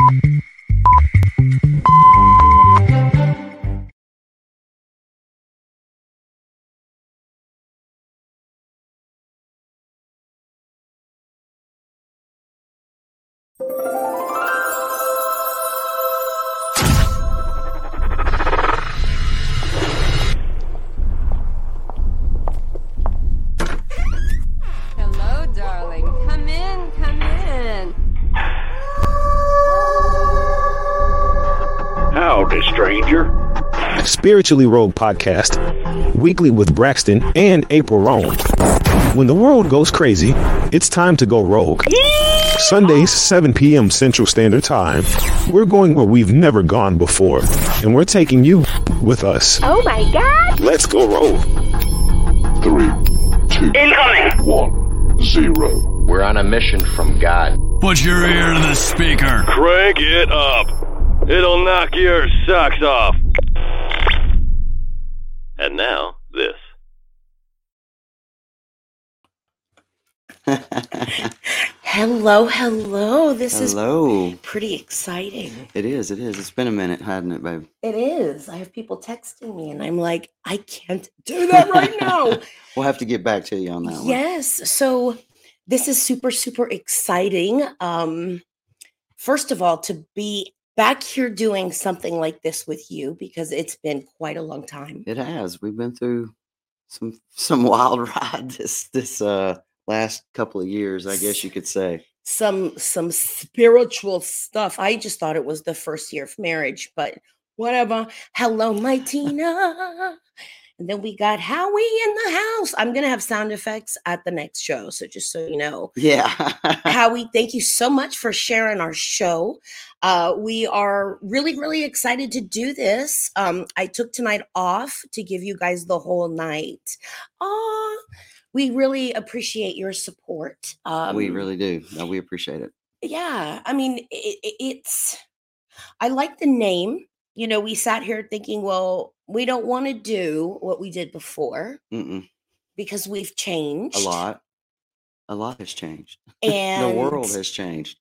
you Spiritually Rogue podcast, weekly with Braxton and April Rome. When the world goes crazy, it's time to go rogue. Sundays, 7 p.m. Central Standard Time. We're going where we've never gone before, and we're taking you with us. Oh my god! Let's go rogue. Three, two, Incoming! one, zero. We're on a mission from God. Put your ear to the speaker. Crank it up. It'll knock your socks off. And now, this. Hello, hello. This Hello. is pretty exciting. It is. It is. It's been a minute, hadn't it, babe? It is. I have people texting me, and I'm like, I can't do that right now. We'll have to get back to you on that one. yes. So this is super, super exciting. Um, first of all, to be back here doing something like this with you because it's been quite a long time. It has. We've been through some some wild ride this this uh last couple of years, I guess you could say. Some some spiritual stuff. I just thought it was the first year of marriage, but whatever. Hello, my Tina. And then we got Howie in the house. I'm gonna have sound effects at the next show. So just so you know. Yeah. Howie, thank you so much for sharing our show. Uh, we are really, really excited to do this. Um, I took tonight off to give you guys the whole night. Ah, we really appreciate your support. Um, we really do. No, we appreciate it. yeah i mean it, it- it's i like the name you know we sat here thinking well we don't want to do what we did before Mm-mm. because we've changed A lot. A lot has changed. and the world has changed.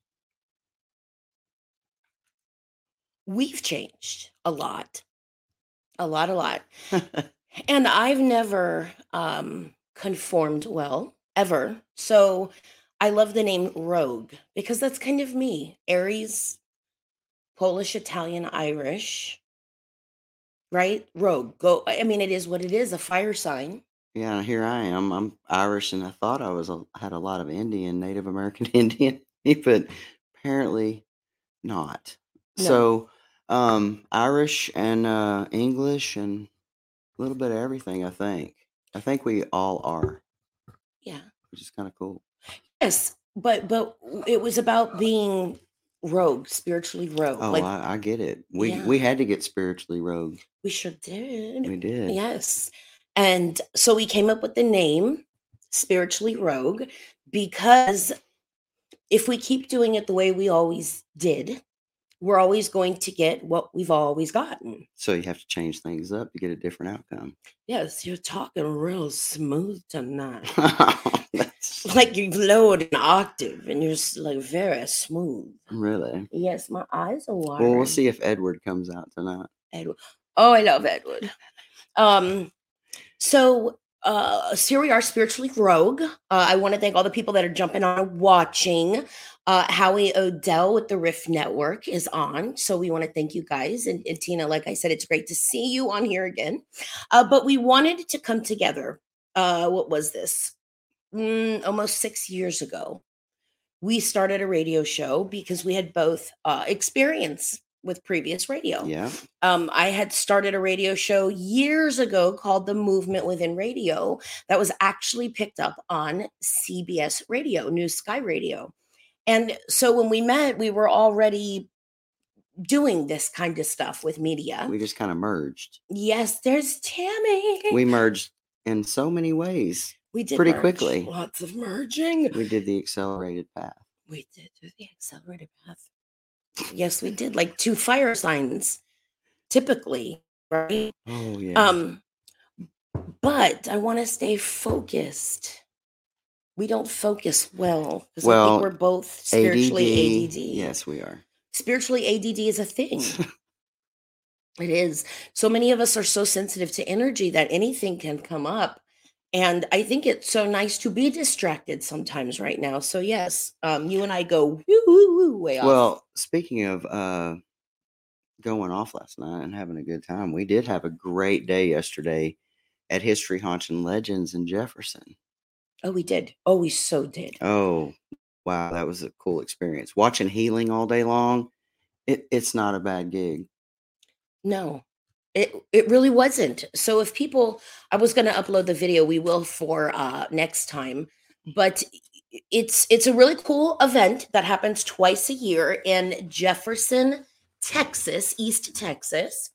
we've changed a lot a lot a lot and i've never um conformed well ever so i love the name rogue because that's kind of me aries polish italian irish right rogue go i mean it is what it is a fire sign yeah, here I am. I'm Irish, and I thought I was a, had a lot of Indian, Native American Indian, but apparently not. No. So, um, Irish and uh, English and a little bit of everything. I think. I think we all are, yeah which is kind of cool. yes but but it was about being rogue spiritually rogue Oh, like I, I get it. We Yeah. we had to get spiritually rogue. we sure did We did. Yes. And so we came up with the name Spiritually Rogue because if we keep doing it the way we always did, we're always going to get what we've always gotten. So you have to change things up to get a different outcome. Yes, you're talking real smooth tonight. Like you've lowered an octave and you're like very smooth. really. Yes, my eyes are watering. Well, we'll see if Edward comes out tonight. Edward. Oh, I love Edward. Um, so uh here we are spiritually rogue. Uh, I want to thank all the people that are jumping on watching. Uh Howie Odell with the Riff Network is on. So we want to thank you guys. And, and Tina, like I said, it's great to see you on here again. Uh, but we wanted to come together. Uh, what was this? Mm, almost six years ago. We started a radio show because we had both uh experience with previous radio Yeah. um, I had started a radio show years ago called The Movement Within Radio that was actually picked up on CBS Radio, New Sky Radio. And so when we met, we were already doing this kind of stuff with media. We just kind of merged. yes, there's Tammy. We merged in so many ways. We did pretty merge. quickly. Lots of merging. We did the accelerated path. We did do the accelerated path. Yes, we did like two fire signs, typically, right? Oh yeah. Um, but I want to stay focused. We don't focus well because I Well, think we're both spiritually ADD. Yes, we are. spiritually ADD is a thing. it is. So many of us are so sensitive to energy that anything can come up. And I think it's so nice to be distracted sometimes right now. So yes, um, you and I go woo, woo, woo, way off. Well, speaking of uh, going off last night and having a good time, we did have a great day yesterday at History, Haunts, and Legends in Jefferson. Oh, we did. Oh, we so did. Oh, wow, that was a cool experience. Watching healing all day long, it, it's not a bad gig. No, it it really wasn't. So if people, I was going to upload the video. We will for uh, next time, but it's it's a really cool event that happens twice a year in Jefferson, Texas, East Texas.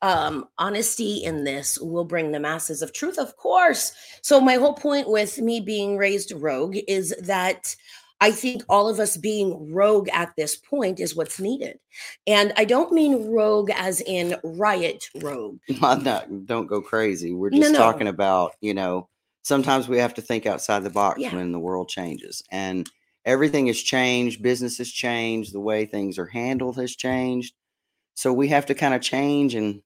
Um, honesty in this will bring the masses of truth, of course. So my whole point with me being raised rogue is that I think all of us being rogue at this point is what's needed. And I don't mean rogue as in riot rogue. Not, don't go crazy. We're No, just no. talking about, you know, sometimes we have to think outside the box Yeah. when the world changes. And everything has changed, business has changed, the way things are handled has changed. So we have to kind of change and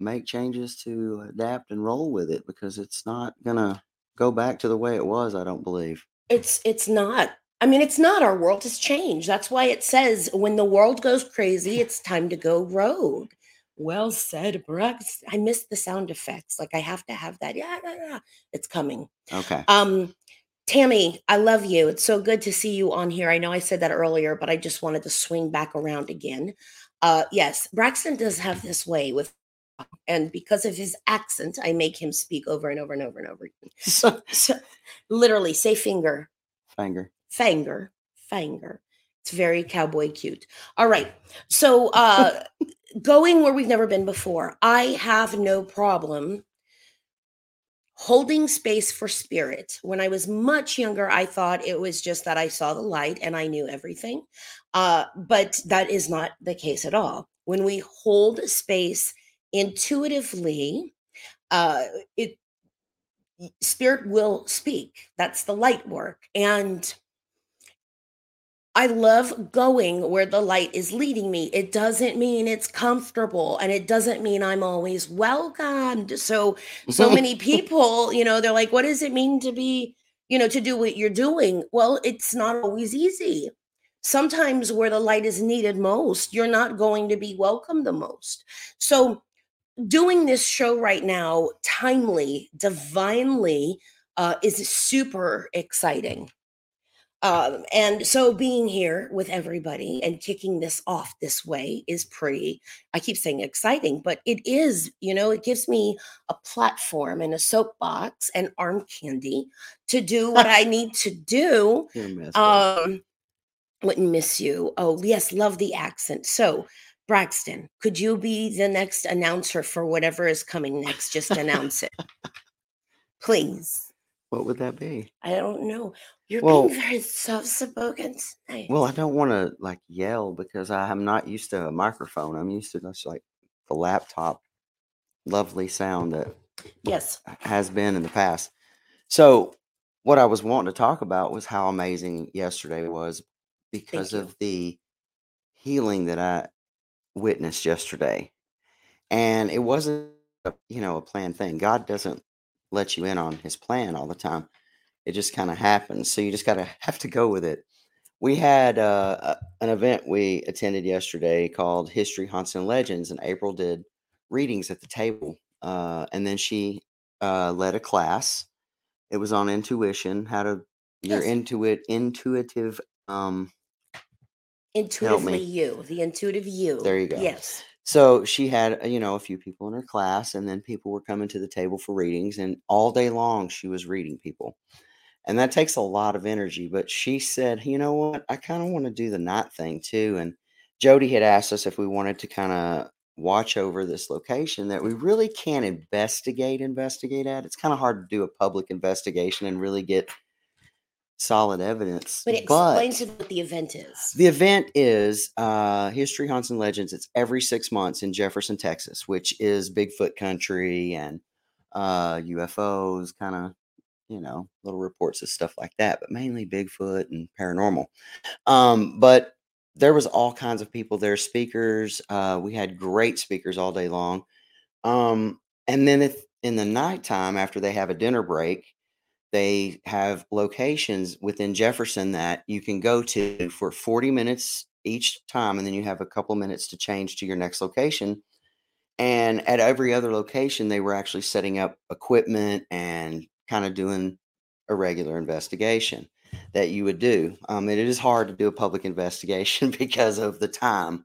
make changes to adapt and roll with it because it's not to go back to the way it was, I don't believe. It's it's not. I mean, it's not. Our world has changed. That's why it says when the world goes crazy, it's time to go rogue. Well said, Brooks. I missed the sound effects. Like I have to have that. Yeah, yeah, yeah. It's coming. Okay. Um, Tammy, I love you. It's so good to see you on here. I know I said that earlier, but I just wanted to swing back around again. Uh, yes, Braxton does have this way with, and because of his accent, I make him speak over and over and over and over again. So, so literally, say finger, Finger. finger, finger. It's very cowboy cute. All right. So, uh, going where we've never been before, I have no problem holding space for spirit. When I was much younger, I thought it was just that I saw the light and I knew everything. Uh, but that is not the case at all. When we hold space intuitively, uh, it spirit will speak. That's the light work. And I love going where the light is leading me. It doesn't mean it's comfortable and it doesn't mean I'm always welcomed. So, so many people, you know, they're like, what does it mean to be, you know, to do what you're doing? Well, it's not always easy. Sometimes where the light is needed most, you're not going to be welcome the most. So, doing this show right now, timely, divinely, uh, is super exciting. Um, and so being here with everybody and kicking this off this way is pretty, I keep saying exciting, but it is, you know, it gives me a platform and a soapbox and arm candy to do what I need to do. You're messed up. Um, wouldn't miss you. Oh, yes, love the accent. So, Braxton, could you be the next announcer for whatever is coming next? Just announce it, please. what would that be? I don't know. You're Well- being very soft spoken tonight. Well, I don't want to like yell because I am not used to a microphone. I'm used to just like the laptop lovely sound that yes. has been in the past. So, what I was wanting to talk about was how amazing yesterday was because of the healing that I witnessed yesterday. And it wasn't, a, you know, a planned thing. God doesn't let you in on his plan all the time. It just kind of happens. So you just got to have to go with it. We had uh, an event we attended yesterday called History, Haunts, and Legends, and April did readings at the table. Uh, and then she uh, led a class. It was on intuition, how to your Yes. intuit intuitive um Intuitively you, the intuitive you. There you go. Yes. So she had, uh, you know, a few people in her class, and then people were coming to the table for readings, and all day long she was reading people. And that takes a lot of energy. But she said, you know what? I kind of want to do the night thing too. And Jody had asked us if we wanted to kind of watch over this location that we really can't investigate, investigate at. It's kind of hard to do a public investigation and really get solid evidence. But explain to them what the event is. The event is uh, History, Haunts, and Legends. It's every six months in Jefferson, Texas, which is Bigfoot country and uh, UFOs, kind of, you know, little reports of stuff like that, but mainly Bigfoot and paranormal. Um, but there was all kinds of people there, speakers. Uh, we had great speakers all day long. Um, and then if in the nighttime, after they have a dinner break, they have locations within Jefferson that you can go to for 40 minutes each time, and then you have a couple minutes to change to your next location. And at every other location, they were actually setting up equipment and kind of doing a regular investigation that you would do. Um, it is hard to do a public investigation because of the time.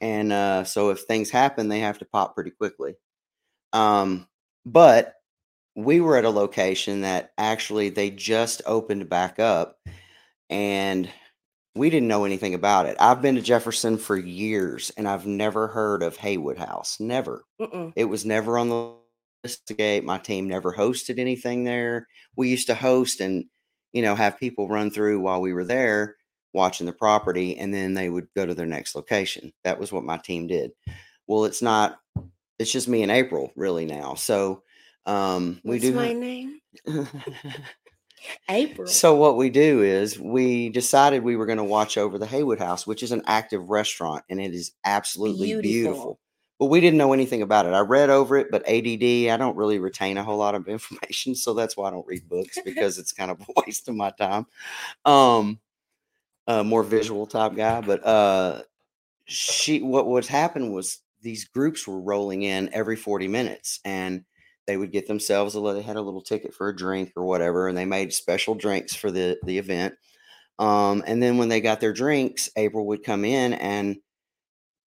And uh, so if things happen, they have to pop pretty quickly. Um, but we were at a location that actually they just opened back up and we didn't know anything about it. I've been to Jefferson for years and I've never heard of Haywood House. Never. Mm-mm. It was never on the investigate. My team never hosted anything there. We used to host and, you know, have people run through while we were there watching the property and then they would go to their next location. That was what my team did. Well, it's not, it's just me and April really now. So, um, we What's do. my name? April. So what we do is we decided we were going to watch over the Haywood House, which is an active restaurant, and it is absolutely beautiful. Beautiful. But we didn't know anything about it. I read over it, but ADD, I don't really retain a whole lot of information, so that's why I don't read books because it's kind of a waste of my time. Um, uh, more visual type guy, but uh, she what was happened was these groups were rolling in every 40 minutes and they would get themselves a little, they had a little ticket for a drink or whatever and they made special drinks for the the event um, and then when they got their drinks april would come in and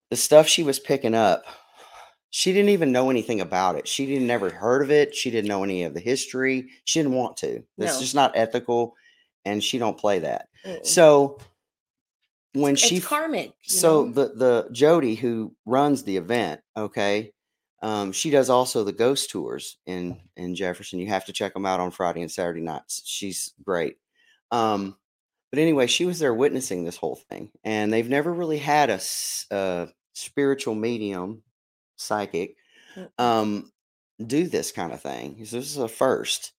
the stuff she was picking up she didn't even know anything about it she didn't never heard of it she didn't know any of the history she didn't want to that's No. just not ethical and she don't play that Mm-mm. so when it's she karmic. so know? the the Jody who runs the event, okay, um, she does also the ghost tours in in Jefferson. You have to check them out on Friday and Saturday nights. She's great. Um, but anyway, she was there witnessing this whole thing, and they've never really had a spiritual medium, psychic, um, do this kind of thing. This is a first.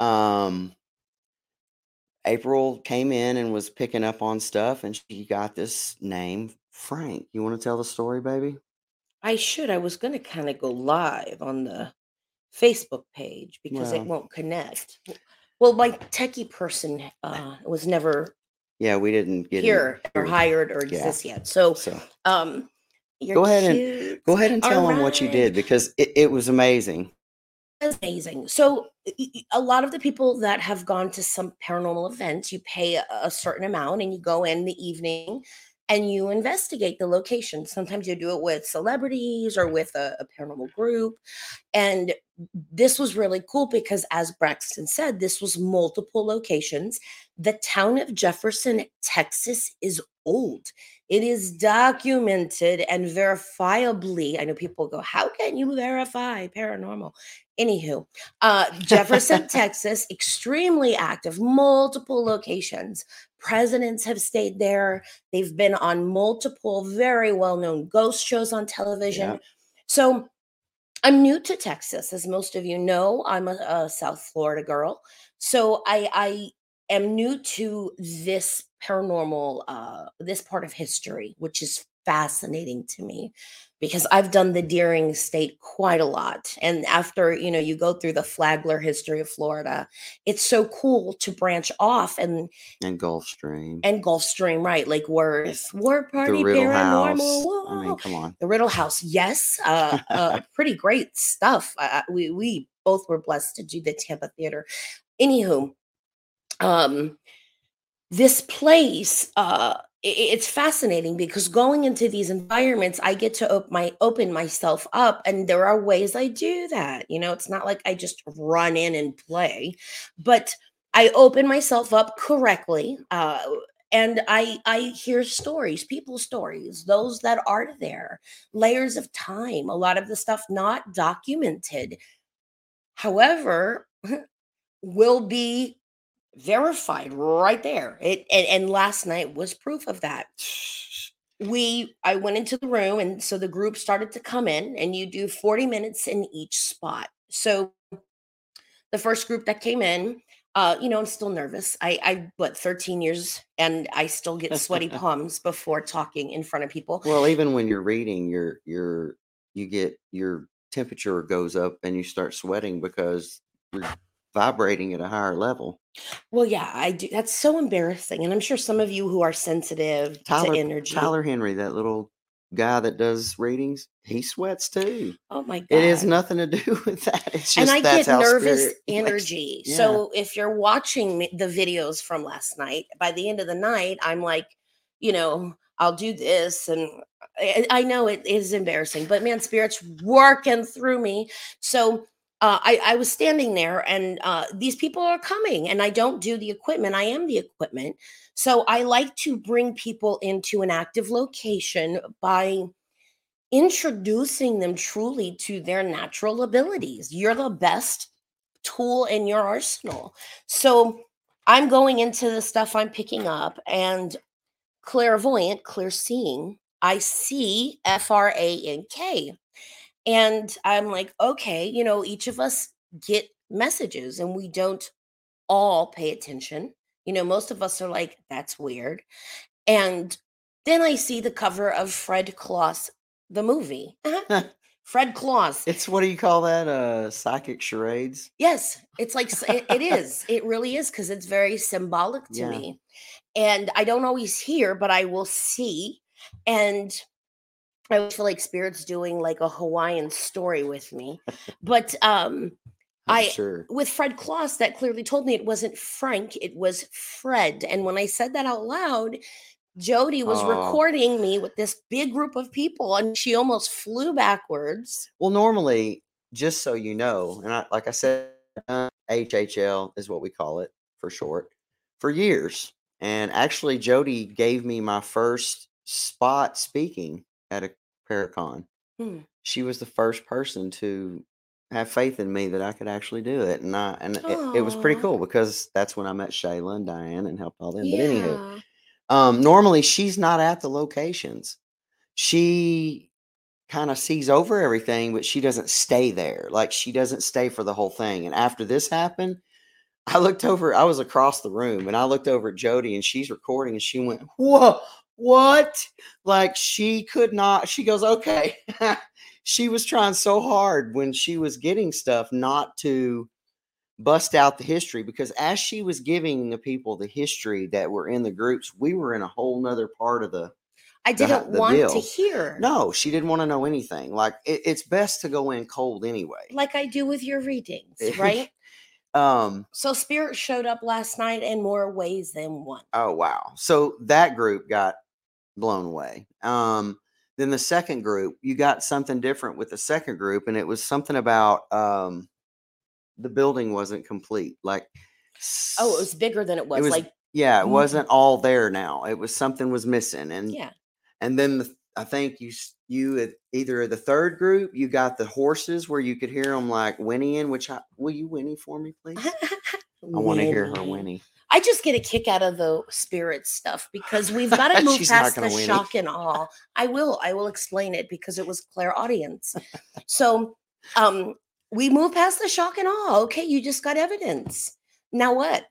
Um, April came in and was picking up on stuff, and she got this name, Frank. You want to tell the story, baby? I should. I was going to kind of go live on the Facebook page because it Well. won't connect. Well, my techie person uh, was never Yeah, we didn't get here or here. hired or Yeah. exists yet. So, So um, you're Go ahead and- cute. go ahead and All tell them what you right. did because it, it was amazing. That's amazing. So, y- y- a lot of the people that have gone to some paranormal events, you pay a, a certain amount and you go in the evening and you investigate the location. Sometimes you do it with celebrities or with a, a paranormal group. And this was really cool because, as Braxton said, this was multiple locations. The town of Jefferson, Texas is old. It is documented and verifiably. I know people go, How can you verify paranormal? Anywho, uh, Jefferson, Texas, extremely active, multiple locations. Presidents have stayed there. They've been on multiple very well known ghost shows on television. Yeah. So I'm new to Texas, as most of you know. I'm a, a South Florida girl. So I, I am new to this paranormal, uh, this part of history, which is fascinating to me because I've done the Deering Estate quite a lot. And after, you know, you go through the Flagler history of Florida, it's so cool to branch off and And Gulfstream, and Gulfstream, right? Lake Worth, War Party, the Riddle Paranormal. House. I mean, come on. The Riddle House, yes, uh, uh, pretty great stuff. Uh, we we both were blessed to do the Tampa Theater. Anywho, um, this place, uh, it's fascinating because going into these environments, I get to op- my open myself up, and there are ways I do that. You know, it's not like I just run in and play, but I open myself up correctly. Uh, and I I hear stories, people's stories, those that are there, layers of time, a lot of the stuff not documented. However, will be verified right there. It and, and last night was proof of that. We I went into the room and so the group started to come in and you do 40 minutes in each spot. So the first group that came in uh, you know, I'm still nervous. I, I, what, 13 years, and I still get sweaty palms before talking in front of people. Well, even when you're reading, your your you get your temperature goes up and you start sweating because you're vibrating at a higher level. Well, yeah, I do. That's so embarrassing, and I'm sure some of you who are sensitive Tyler to energy. Tyler Henry, that little guy that does readings, he sweats too. oh my god, It has nothing to do with that. It's just and I get nervous energy. Yeah. So if you're watching the videos from last night, by the end of the night, I'm like, you know, I'll do this, and I, I know it is embarrassing, but man, spirit's working through me. So. Uh, I, I was standing there and uh, these people are coming and I don't do the equipment. I am the equipment. So I like to bring people into an active location by introducing them truly to their natural abilities. You're the best tool in your arsenal. So I'm going into the stuff I'm picking up and clairvoyant, clear seeing, I see F R A N K. And I'm like, okay, you know, each of us get messages and we don't all pay attention. You know, most of us are like, that's weird. And then I see the cover of Fred Claus, the movie. Fred Claus. It's what do you call that? Uh, psychic charades. Yes, it's like it, it is. It really is because it's very symbolic to Yeah. me. And I don't always hear, but I will see. And I always feel like spirit's doing like a Hawaiian story with me. But um I'm I- sure. with Fred Claus, that clearly told me it wasn't Frank, it was Fred. And when I said that out loud, Jody was Oh. recording me with this big group of people and she almost flew backwards. Well, normally, just so you know, and I, like I said, uh, HHL is what we call it for short for years. And actually, Jody gave me my first spot speaking at a Paracon. Hmm. She was the first person to have faith in me that I could actually do it, and I and it, it was pretty cool because that's when I met Shayla and Diane and helped all them. But anywho, um, normally she's not at the locations. She kind of sees over everything, but she doesn't stay there. Like she doesn't stay for the whole thing. And after this happened, I looked over, I was across the room and I looked over at Jody and she's recording and she went, Whoa, what? Like she could not, she goes, Okay. she was trying so hard when she was getting stuff not to bust out the history because as she was giving the people the history that were in the groups, we were in a whole nother part of the I didn't the want to hear. no, she didn't want to know anything. Like it, it's best to go in cold anyway. Like I do with your readings, right? um, so spirit showed up last night in more ways than one. oh wow. So that group got blown away. Um, then the second group, you got something different with the second group, and it was something about um the building wasn't complete. Like Oh, it was bigger than it was. It was- like, yeah, it Mhm. wasn't all there now. It was something was missing, and yeah. and then the, I think you you either the third group you got the horses where you could hear them like whinnying. Which I, will you whinny for me, please? I want to hear her whinny. I just get a kick out of the spirit stuff because we've got to move past the gonna it. shock and awe. I will. I will explain it because it was clairaudience. so um we move past the shock and awe. Okay, you just got evidence. Now what?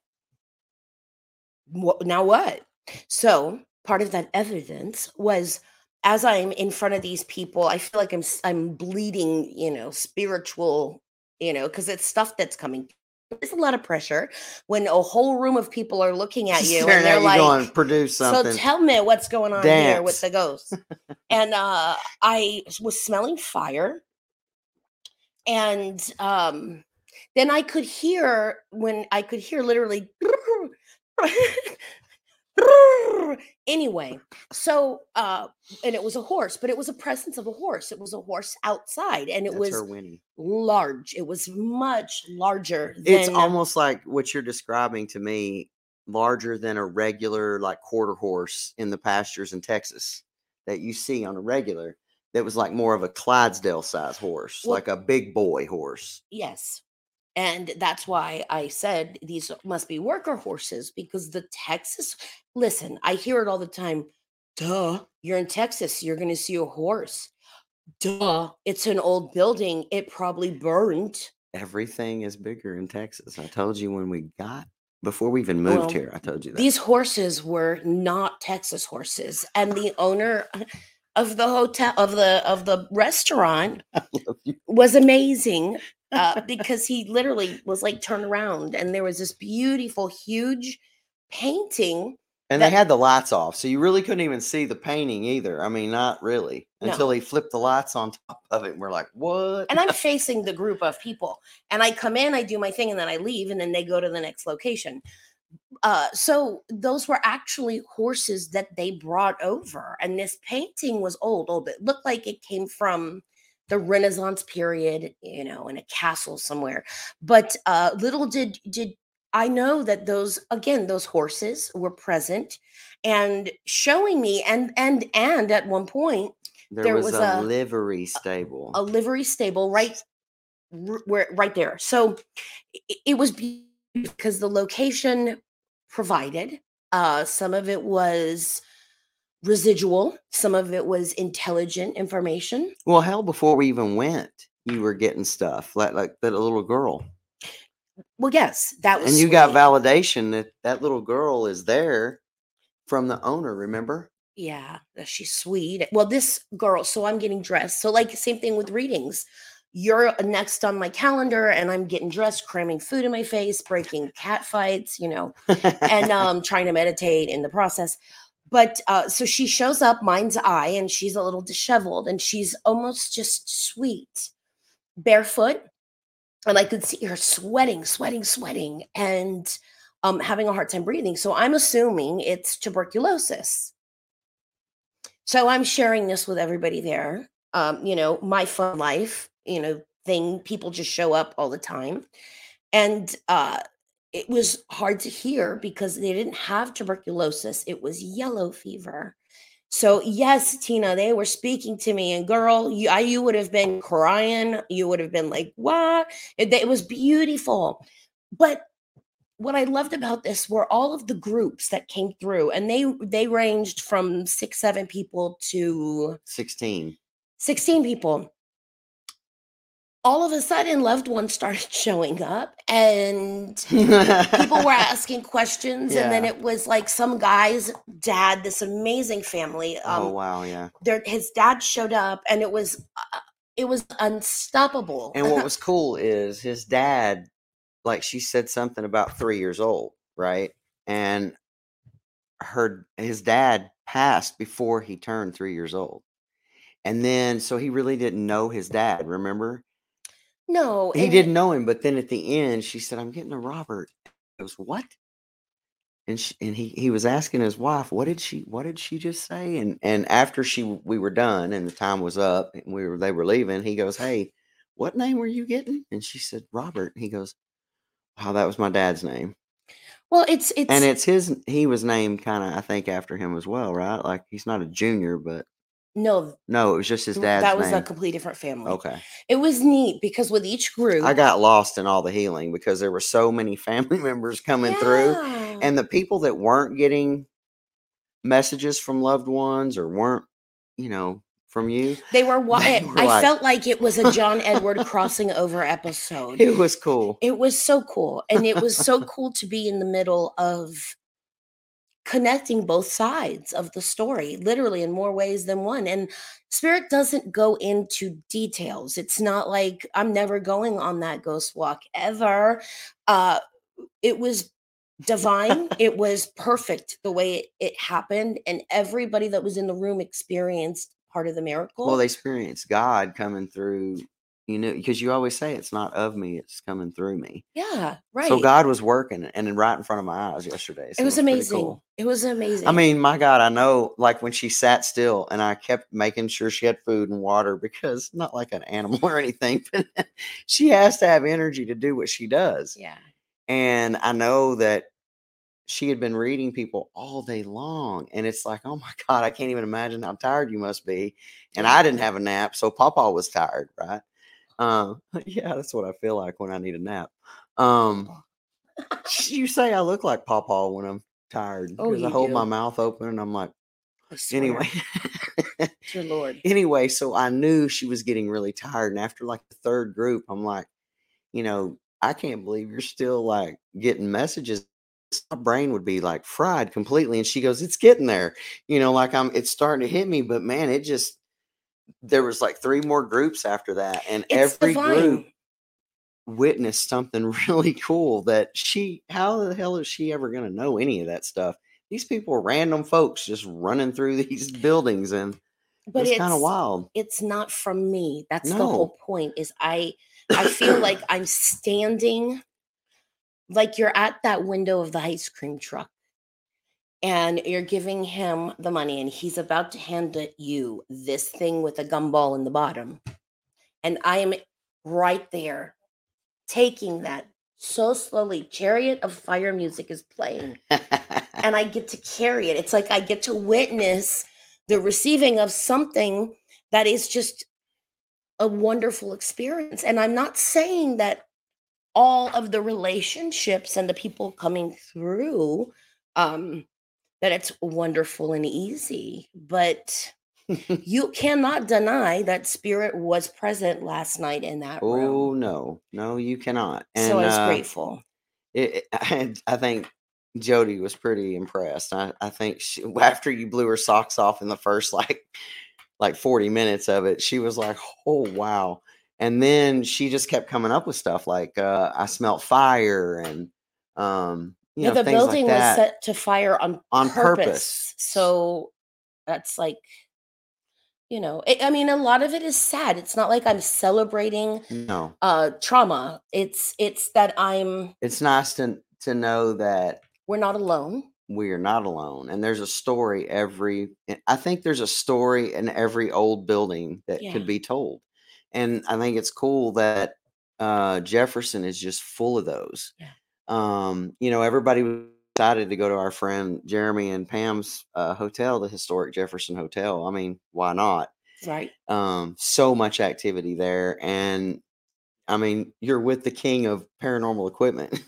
What now what? So part of that evidence was as I'm in front of these people, I feel like I'm I'm bleeding, you know, spiritual, you know, because it's stuff that's coming. There's a lot of pressure when a whole room of people are looking at you Staring and they're like, going, produce something. so tell me what's going on here with the ghost. and uh I was smelling fire. And um then I could hear when I could hear literally anyway. So uh and it was a horse, but it was a presence of a horse. It was a horse outside and it That's was large. It was much larger than It's almost like what you're describing to me, larger than a regular like quarter horse in the pastures in Texas that you see on a regular. That was like more of a Clydesdale size horse, Well- like a big boy horse. Yes. And that's why I said these must be worker horses because the Texas, listen, I hear it all the time. Duh, you're in Texas, you're going to see a horse. Duh, it's an old building. It probably burned. Everything is bigger in Texas. I told you when we got before we even moved Well, here. I told you that. These horses were not Texas horses, and the owner of the hotel of the of the restaurant I love you. was amazing uh, because he literally was like turned around, and there was this beautiful, huge painting. And that- they had the lights off, so you really couldn't even see the painting either. I mean, not really No. until he flipped the lights on top of it. And we're like, what? And I'm facing the group of people, and I come in, I do my thing, and then I leave, and then they go to the next location. Uh, so those were actually horses that they brought over, and this painting was old, old. It looked like it came from the Renaissance period, you know, in a castle somewhere. But uh, little did did I know that those again those horses were present and showing me, and and and at one point there, there was, was a, a- livery stable. a livery stable right r- where right there so it, it was because the location provided uh some of it was residual. Some of it was intelligent information. Well, hell, before we even went, you were getting stuff like like that little girl, well yes that was and you got validation that that little girl is there from the owner. Remember? yeah that she's sweet. Well this girl so i'm getting dressed. So like same thing with readings. You're next on my calendar and i'm getting dressed cramming food in my face breaking cat fights you know and um trying to meditate in the process but uh so she shows up mind's eye and she's a little disheveled and she's almost just sweet barefoot and i could see her sweating sweating sweating and um having a hard time breathing so i'm assuming it's tuberculosis. So i'm sharing this with everybody there um you know my fun life you know thing people just show up all the time and uh it was hard to hear because they didn't have tuberculosis it was yellow fever. So yes tina they were speaking to me and girl you, I, you would have been crying you would have been like what? It, it was beautiful. But what i loved about this were all of the groups that came through and they they ranged from six seven people to Sixteen. 16 people all of a sudden loved ones started showing up and people were asking questions and then it was like some guy's dad this amazing family um oh wow, yeah. their his dad showed up and it was uh, it was unstoppable And what was cool is his dad, like she said something about three years old, right? And her his dad passed before he turned three years old. And then so he really didn't know his dad, remember? No He and didn't know him, but then at the end she said, I'm getting a Robert. He goes, What? And she, and he, he was asking his wife, what did she what did she just say? And and after she we were done and the time was up and we were they were leaving, he goes, Hey, what name were you getting? And she said, Robert. He goes, Wow, that was my dad's name. well it's it's And it's his he was named kind of, I think, after him as well, right? Like he's not a junior, but no no, it was just his dad's that was name. a completely different family okay. it was neat because with each group I got lost in all the healing because there were so many family members coming through. Yeah. and the people that weren't getting messages from loved ones or weren't you know from you They were. Wa- They eh, were I like- felt like it was a John Edward crossing over episode. it was cool It was so cool, and it was so cool to be in the middle of connecting both sides of the story, literally in more ways than one. And Spirit doesn't go into details. It's not like I'm never going on that ghost walk ever. Uh, it was divine. it was perfect the way it, it happened, and everybody that was in the room experienced part of the miracle. well they experienced god coming through you know because you always say it's not of me it's coming through me yeah, right. so god was working and right in front of my eyes yesterday so it was pretty amazing. cool. It was amazing. I mean, my God, I know like when she sat still and I kept making sure she had food and water because not like an animal or anything, but she has to have energy to do what she does. yeah. And I know that she had been reading people all day long. And it's like, oh my God, I can't even imagine how tired you must be. And I didn't have a nap. So Papa was tired, right? Um, yeah, that's what I feel like when I need a nap. Um, you say I look like Papa when I'm tired Oh, because I you hold my mouth open and I'm like, anyway. dear Lord. anyway, so I knew she was getting really tired. And after like the third group, I'm like, you know, I can't believe you're still like getting messages my brain would be like fried completely. And she goes, It's getting there. You know, like I'm it's starting to hit me, but man, it just there was like three more groups after that. And It's every divine. group witnessed something really cool that she how the hell is she ever gonna know any of that stuff? These people are random folks just running through these buildings and But it's it's kind of wild. It's not from me. That's the whole point. Is I I feel like I'm standing like you're at that window of the ice cream truck and you're giving him the money and he's about to hand it you this thing with a gumball in the bottom. And I am right there taking that so slowly. Chariot of Fire music is playing and I get to carry it. It's like I get to witness the receiving of something that is just a wonderful experience. And I'm not saying that all of the relationships and the people coming through um that it's wonderful and easy, but you cannot deny that spirit was present last night in that oh room. Oh no, no, you cannot. And so I was uh, grateful. it, I, I think Jody was pretty impressed. I, I think she, after you blew her socks off in the first like like 40 minutes of it, she was like, "Oh wow." And then she just kept coming up with stuff like uh I smelt fire and um you know the building like was set to fire on on purpose. purpose. So that's like, you know, it, I mean, a lot of it is sad. It's not like I'm celebrating no. uh trauma. It's it's that I'm It's nice to to know that we're not alone. we are not alone and there's a story every i think there's a story in every old building that Yeah. could be told and i think it's cool that uh jefferson is just full of those Yeah. Um you know everybody was excited to go to our friend jeremy and pam's uh, hotel the historic jefferson hotel. I mean why not? Right. um so much activity there and i mean you're with the king of paranormal equipment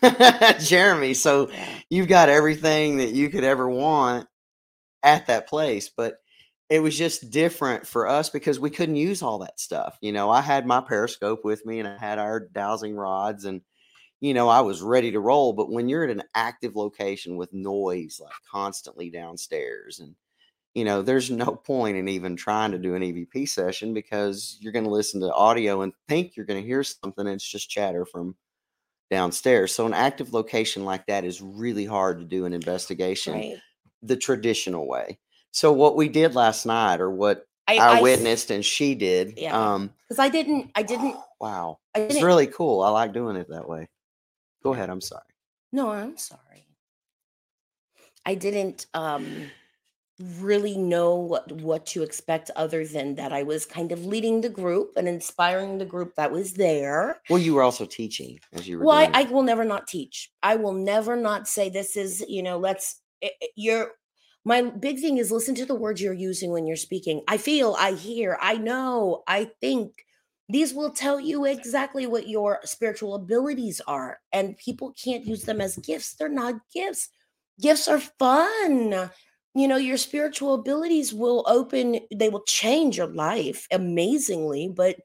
jeremy so you've got everything that you could ever want at that place but it was just different for us because we couldn't use all that stuff you know? I had my periscope with me and i had our dowsing rods and you know i was ready to roll but when you're at an active location with noise like constantly downstairs and you know there's no point in even trying to do an evp session because you're going to listen to audio and think you're going to hear something and it's just chatter from downstairs. So an active location like that is really hard to do an investigation Right. the traditional way. So what we did last night or what I, I, I witnessed and she did Yeah. um because I didn't I didn't wow. I it's didn't really cool. I like doing it that way go ahead i'm sorry No, I'm sorry. I didn't um really know what what to expect other than that I was kind of leading the group and inspiring the group that was there. well you were also teaching as you were Well, I, I it. will never not teach. I will never not say this is, you know, let's i- i- you're my big thing is listen to the words you're using when you're speaking. I feel, I hear, I know, I think. These will tell you exactly what your spiritual abilities are. And people can't use them as gifts. They're not gifts. Gifts are fun. You know, your spiritual abilities will open, they will change your life amazingly, but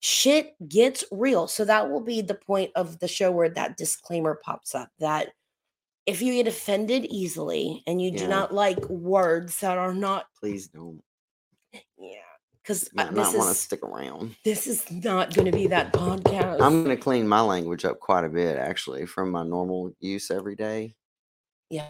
shit gets real. So that will be the point of the show where that disclaimer pops up that if you get offended easily and you do not like words that are not, please don't yeah, because I not want to stick around this is not going to be that podcast. i'm going to clean my language up quite a bit actually from my normal use every day yeah,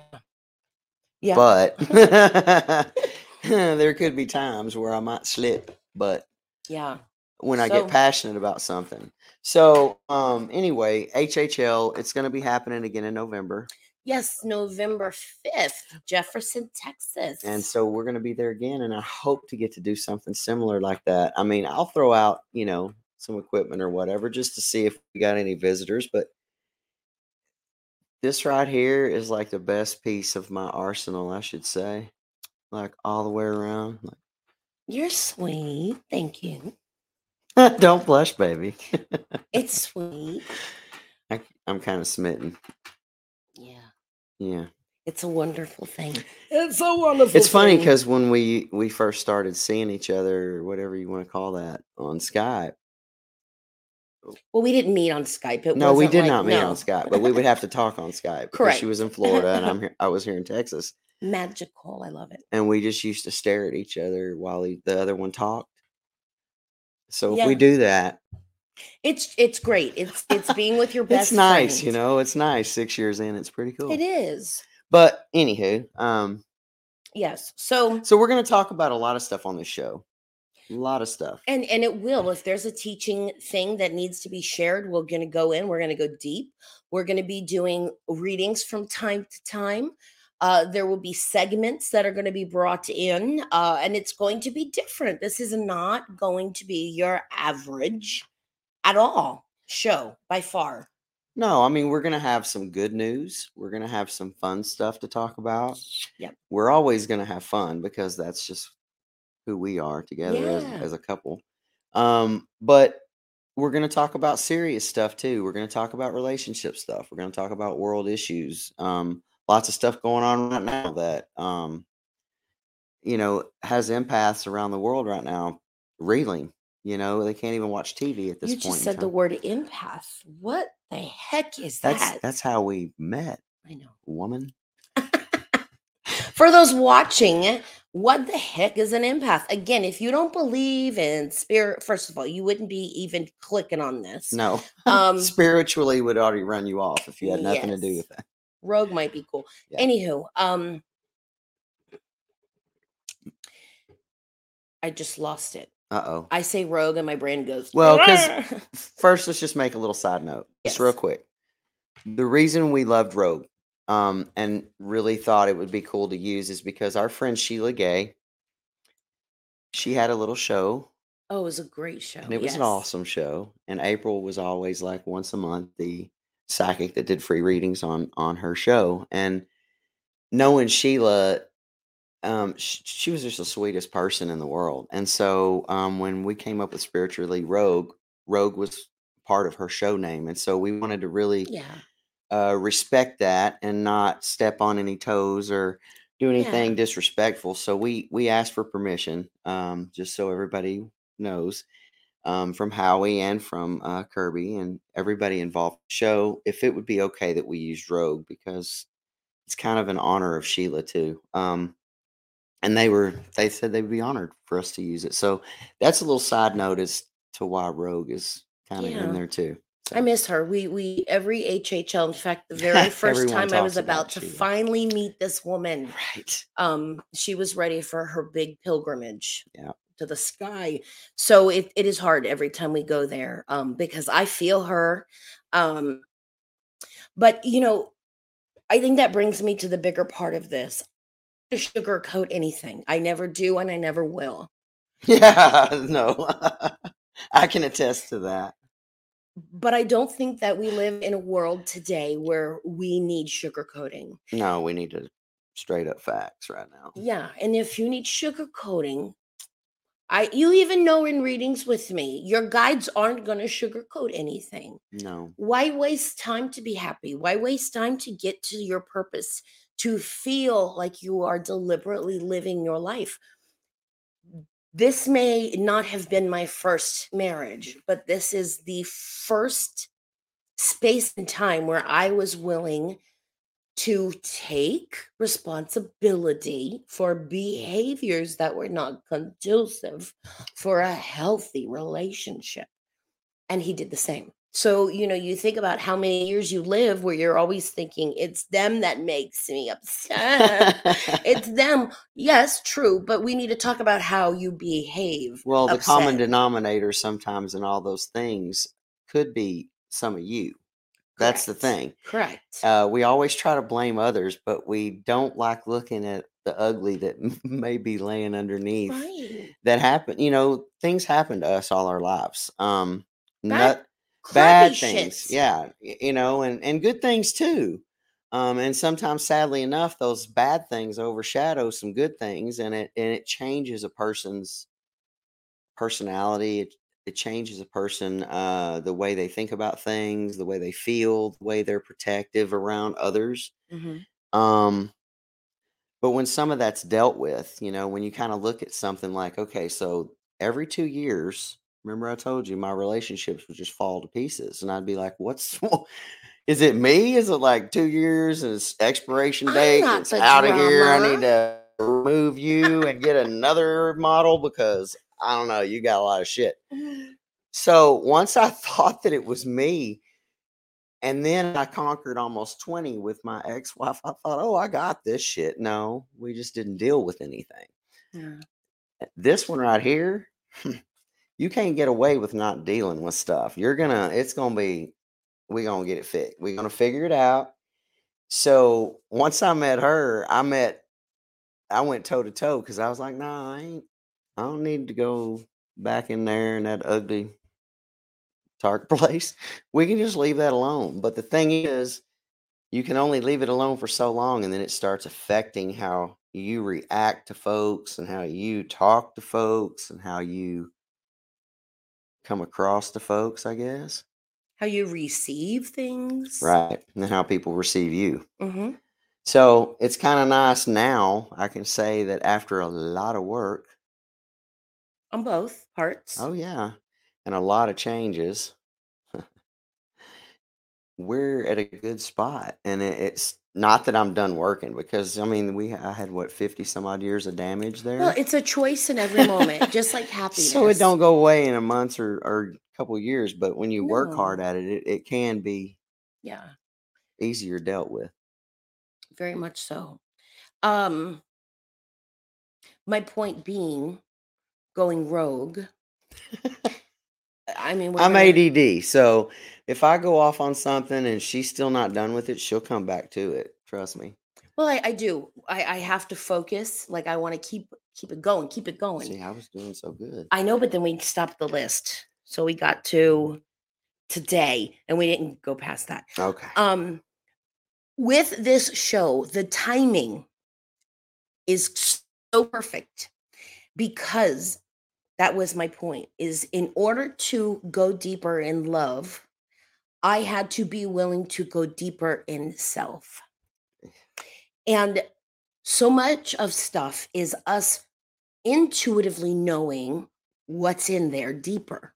yeah, but there could be times where i might slip but yeah. when I So- get passionate about something. So, um, anyway, HHL, it's going to be happening again in November. Yes, November fifth, Jefferson, Texas. And so we're going to be there again. And I hope to get to do something similar like that. I mean, I'll throw out, you know, some equipment or whatever just to see if we got any visitors. But this right here is like the best piece of my arsenal, I should say. Like all the way around. you're sweet. Thank you. Don't blush, baby. It's sweet. I, I'm kind of smitten. Yeah, Yeah. it's a wonderful thing. It's a wonderful. It's funny thing. because when we we first started seeing each other, or whatever you want to call that, on Skype, Well, we didn't meet on Skype. It no, we did like- not meet no. on Skype, but we would have to talk on Skype. because Correct. She was in Florida and I'm here. I was here in Texas, Magical. I love it. and we just used to stare at each other while he, the other one talked. So if we do that, It's it's great. It's it's being with your best. it's nice, you know. It's nice. Six years in, it's pretty cool. It is. But anywho, um, Yes. So so we're gonna talk about a lot of stuff on this show. A lot of stuff. and and it will if there's a teaching thing that needs to be shared we're going to go in we're going to go deep we're going to be doing readings from time to time uh, there will be segments that are going to be brought in uh, and it's going to be different this is not going to be your average at all show by far No, I mean we're gonna have some good news. We're gonna have some fun stuff to talk about. Yep. We're always gonna have fun because that's just who we are together as, as a couple. Um, but we're gonna talk about serious stuff too. We're gonna talk about relationship stuff. We're gonna talk about world issues. Um, lots of stuff going on right now that um, you know has empaths around the world right now reeling. You know, they can't even watch TV at this you point. You just said the word empath what the heck is That's that that's how we met, i know woman. For those watching, what the heck is an empath? Again, if you don't believe in spirit, first of all, you wouldn't be even clicking on this. No, Um, spiritually would already run you off if you had nothing to do with that. Rogue might be cool. Yeah. Anywho, um, I just lost it. Uh oh. I say rogue, and my brain goes. Well, 'cause- "Arr!" First, let's just make a little side note, just real quick. The reason we loved Rogue, um, and really thought it would be cool to use is because our friend Sheila Gay, she had a little show, oh, it was a great show. and it was an awesome show. And April was always like once a month the psychic that did free readings on on her show. And knowing Sheila, um, sh- she was just the sweetest person in the world. And so um, when we came up with spiritually Rogue, Rogue was part of her show name, and so we wanted to really Yeah. uh, respect that and not step on any toes or do anything disrespectful. So we we asked for permission, um, just so everybody knows, um, from Howie and from uh, Kirby and everybody involved. in the Show if it would be okay that we used Rogue because it's kind of an honor of Sheila too. Um, and they were they said they would be honored for us to use it. So that's a little side note as to why Rogue is kind of Yeah. in there too. I miss her. We we every HHL. In fact, the very first time I was about about to finally meet this woman, Right. um she was ready for her big pilgrimage Yeah. to the sky so it, it is hard every time we go there um because i feel her um but you know i think that brings me to the bigger part of this to sugarcoat anything i never do and i never will Yeah, no, I can attest to that. but i don't think that we live in a world today where we need sugarcoating No, we need to straight up facts right now. Yeah, and if you need sugarcoating, I you even know in readings with me, your guides aren't going to sugarcoat anything. No, Why waste time to be happy? Why waste time to get to your purpose, to feel like you are deliberately living your life? This may not have been my first marriage, but this is the first space and time where I was willing to take responsibility for behaviors that were not conducive for a healthy relationship. And he did the same. So, you know, you think about how many years you live where you're always thinking, it's them that makes me upset. it's them. Yes, true. But we need to talk about how you behave. well, the common denominator sometimes in all those things could be some of you. That's the thing. Correct. Uh, we always try to blame others, but we don't like looking at the ugly that may be laying underneath right. that happen. You know, things happen to us all our lives. Um, not, bad things shits. yeah you know and and good things too um and sometimes sadly enough those bad things overshadow some good things and it and it changes a person's personality it, it changes a person uh the way they think about things the way they feel the way they're protective around others Mhm. um but when some of that's dealt with you know when you kind of look at something like okay so every two years Remember, I told you my relationships would just fall to pieces, and I'd be like, "What's? Is it me? Is it like two years and it's expiration date? It's out of here. I need to remove you and get another model because I don't know. You got a lot of shit." So once I thought that it was me, and then I conquered almost 20 with my ex wife, I thought, oh, I got this shit. No, we just didn't deal with anything. Yeah. This one right here, you can't get away with not dealing with stuff. You're gonna, it's gonna be, we're gonna get it fixed. We're gonna figure it out. So once I met her, I met, I went toe to toe because I was like, nah, I ain't, I don't need to go back in there in that ugly dark place. We can just leave that alone. But the thing is, you can only leave it alone for so long, and then it starts affecting how you react to folks and how you talk to folks and how you come across to folks, I guess. How you receive things. Right. And how people receive you. Mm-hmm. So it's kind of nice now. I can say that after a lot of work, On both parts. oh, yeah, and a lot of changes, we're at a good spot. And it, it's not that I'm done working because, I mean, we I had what, 50 some odd years of damage there? Well, it's a choice in every moment, just like happiness. so it don't go away in a month or, or a couple years, but when you work hard at it, it, it can be Yeah, easier dealt with. very much so. Um, my point being, going rogue. I mean, I'm gonna- ADD, so if I go off on something and she's still not done with it, she'll come back to it. Trust me. Well, I, I do. I, I have to focus. Like I want to keep keep it going, keep it going. See, I was doing so good. I know, but then we stopped the list, so we got to today, and we didn't go past that. Okay. Um, with this show, the timing is so perfect because that was my point. Is in order to go deeper in love, I had to be willing to go deeper in self. And so much of stuff is us intuitively knowing what's in there deeper.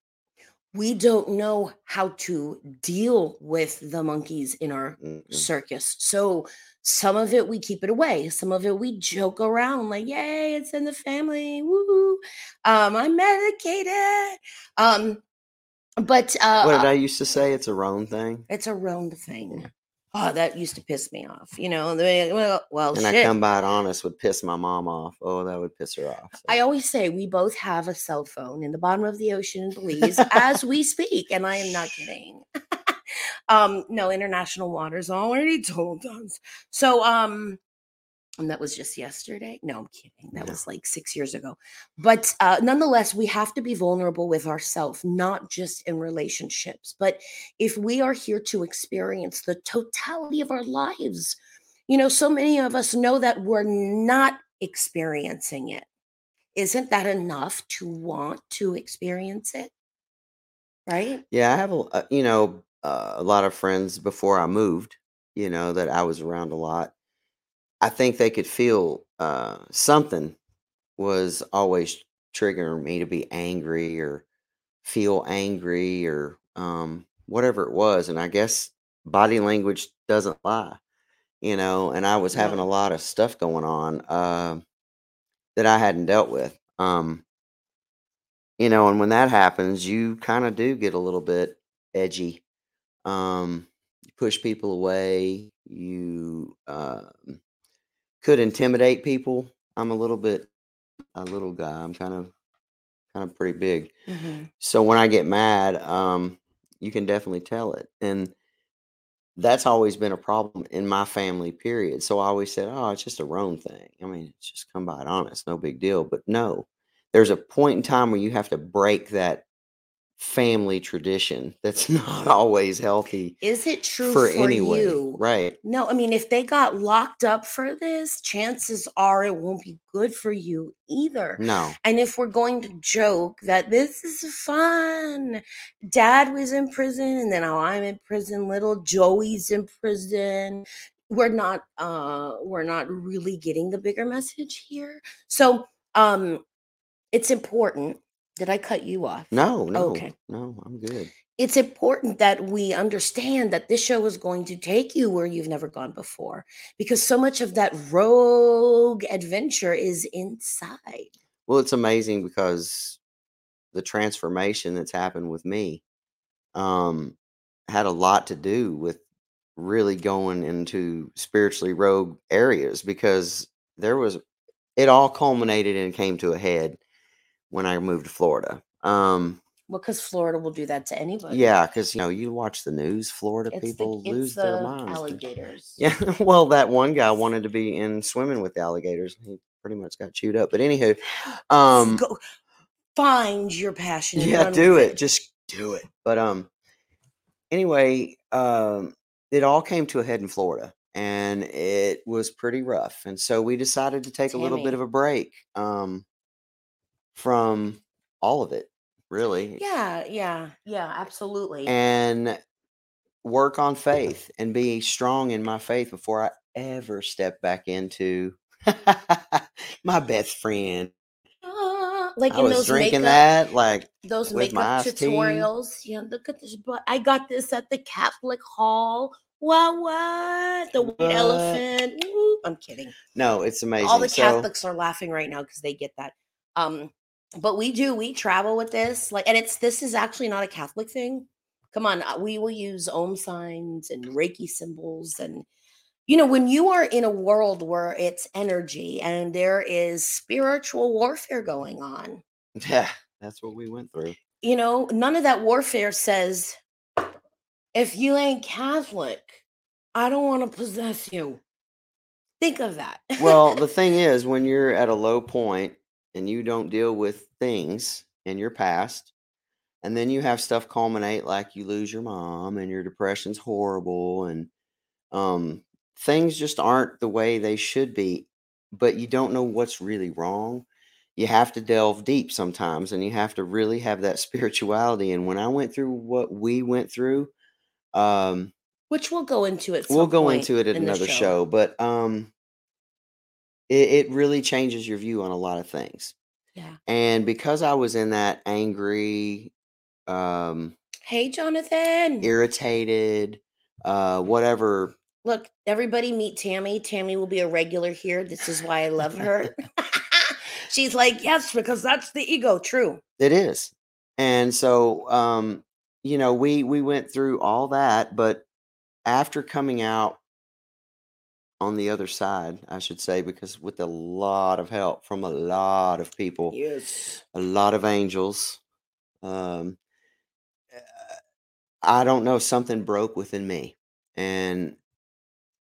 We don't know how to deal with the monkeys in our Mm-mm. circus. So some of it we keep it away. Some of it we joke around like, "Yay, it's in the family!" Woo! Um, I'm medicated. Um, but uh, what did I used to say? It's a Roan thing. it's a round thing. Oh, that used to piss me off. You know, well, well, And shit. I come by it honest would piss my mom off. Oh, that would piss her off. So. I always say we both have a cell phone in the bottom of the ocean in Belize as we speak, and I am not kidding. um, no, international waters already told us. So, um, and that was just yesterday. No, I'm kidding. That No. was like six years ago. But uh, nonetheless, we have to be vulnerable with ourselves, not just in relationships. But if we are here to experience the totality of our lives, you know, so many of us know that we're not experiencing it isn't that enough to want to experience it? Right? Yeah, I have a uh, you know uh, a lot of friends before I moved. You know that I was around a lot. I think they could feel uh, something was always triggering me to be angry or feel angry or um, whatever it was, and I guess body language doesn't lie. You know, and I was having a No. lot of stuff going on uh, that I hadn't dealt with. Um, you know and when that happens you kind of do get a little bit edgy um you push people away you um could intimidate people. I'm a little bit a little guy. I'm kind of kind of pretty big. Mhm. so when i get mad um you can definitely tell it. And that's always been a problem in my family period. So i always said oh it's just a roan thing. I mean it's just come by it honest no big deal. But no there's a point in time where you have to break that family tradition that's not always healthy Is it true for, for, anyone you? right No, I mean, if they got locked up for this, chances are it won't be good for you either. no And if we're going to joke that this is fun, dad was in prison and then now I'm in prison, little Joey's in prison. We're not uh we're not really getting the bigger message here. So um it's important Did I cut you off? No, no, Okay. no, I'm good. It's important that we understand that this show is going to take you where you've never gone before because so much of that rogue adventure is inside. Well, it's amazing because the transformation that's happened with me um, had a lot to do with really going into spiritually rogue areas because there was it all culminated and came to a head when I moved to Florida. Um, Well, because Florida will do that to anybody. yeah, because you know you watch the news, Florida It's people the, lose their the minds. alligators. Yeah, well, that one guy wanted to be in swimming with the alligators. He pretty much got chewed up. But anywho, um, Go find your passion. yeah, do with it. Just do it. But um, anyway, um, it all came to a head in Florida, and it was pretty rough. And so we decided to take a little bit of a break um, from all of it, really. Yeah, yeah, yeah, absolutely. and work on faith and be strong in my faith before I ever step back into my best friend. Ah, like I in was those drinking makeup, that like those makeup iced tea. tutorials. Yeah, look at this. But I got this at the Catholic Hall. What? What? The white What? elephant. Woo. I'm kidding. no, it's amazing. All the So, Catholics are laughing right now because they get that. Um, but we do. We travel with this. Like, and it's this is actually not a Catholic thing. Come on, uh, we will use Om signs and Reiki symbols and you know, when you are in a world where it's energy and there is spiritual warfare going on, yeah, that's what we went through. you know, none of that warfare says, if you ain't Catholic, I don't want to possess you. Think of that. Well, the thing is, when you're at a low point and you don't deal with things in your past, and then you have stuff culminate like you lose your mom and your depression's horrible and um things just aren't the way they should be, but you don't know what's really wrong. You have to delve deep sometimes and you have to really have that spirituality. And when I went through what we went through, um, Which we'll go into it. we'll go into it at another show. but um it, it really changes your view on a lot of things Yeah. and because i was in that angry um Hey, Jonathan. irritated uh whatever Look, everybody meet Tammy. Tammy will be a regular here. This is why I love her. She's like, yes, because that's the ego. True. it is and so um you know we we went through all that but after coming out on the other side i should say because with a lot of help from a lot of people Yes. a lot of angels. Um, uh, I don't know, something broke within me, and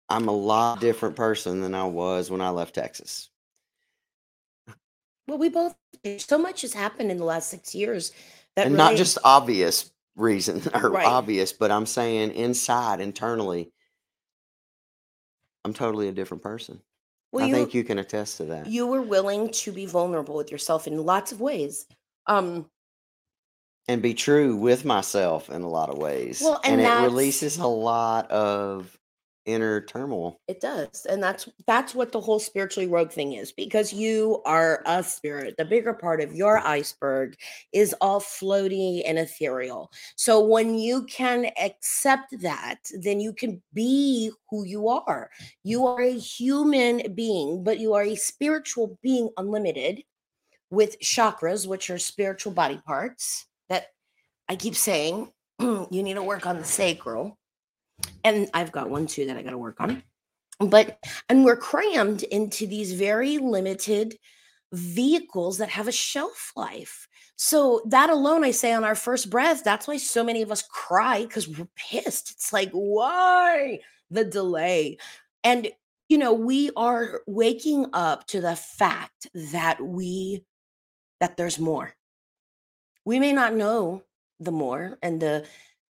I'm a lot different person than I was when I left Texas. Well, we both so much has happened in the last six years that and not just obvious reason or Right. obvious, but I'm saying inside, internally, I'm totally a different person. well, I you, think you can attest to that. you were willing to be vulnerable with yourself in lots of ways. Um, and be true with myself in a lot of ways. Well, and and it that's- releases a lot of inner turmoil. It does. And that's that's what the whole spiritually rogue thing is because you are a spirit. The bigger part of your iceberg is all floaty and ethereal. So when you can accept that, then you can be who you are. You are a human being, but you are a spiritual being unlimited with chakras, which are spiritual body parts that I keep saying you need to work on the sacral and I've got one too that I got to work on. But and we're crammed into these very limited vehicles that have a shelf life. So that alone, I say on our first breath, that's why so many of us cry because we're pissed. It's like, why the delay? And you know, we are waking up to the fact that we that there's more. We may not know the more and the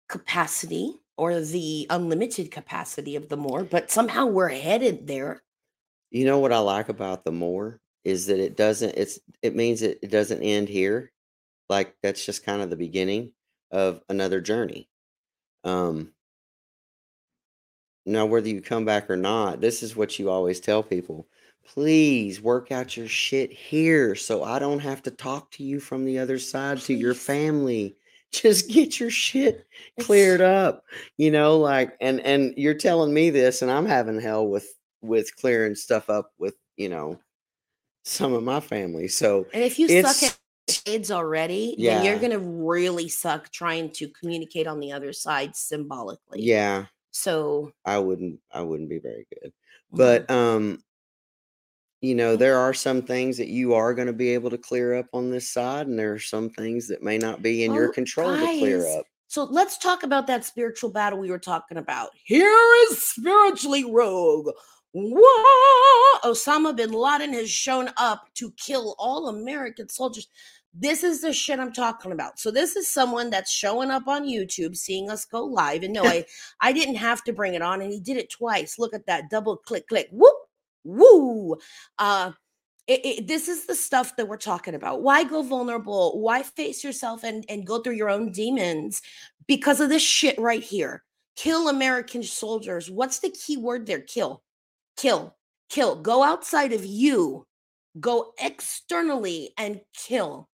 capacity or the unlimited capacity of the more, but somehow we're headed there. You know what I like about the more is that it doesn't it's it means it, it doesn't end here. Like that's just kind of the beginning of another journey. Um now whether you come back or not, this is what you always tell people. please work out your shit here so I don't have to talk to you from the other side to your family. Just get your shit cleared up. You know, like and and you're telling me this and I'm having hell with with clearing stuff up with, you know, some of my family. So And if you suck at AIDS already, then you're gonna really suck trying to communicate on the other side symbolically. yeah, So I wouldn't I wouldn't be very good. But um you know, there are some things that you are going to be able to clear up on this side, and there are some things that may not be in your Oh, control to clear up. So let's talk about that spiritual battle we were talking about. Here is spiritually rogue. Whoa! Osama bin Laden has shown up to kill all American soldiers. This is the shit I'm talking about. So this is someone that's showing up on YouTube, seeing us go live. And no, I, I didn't have to bring it on, and he did it twice. Look at that double click, click, whoop, woo. Uh, it, it- this is the stuff that we're talking about. Why go vulnerable? Why face yourself and, and go through your own demons because of this shit right here? Kill American soldiers. What's the key word there? Kill, kill, kill. Go outside of you, go externally and kill.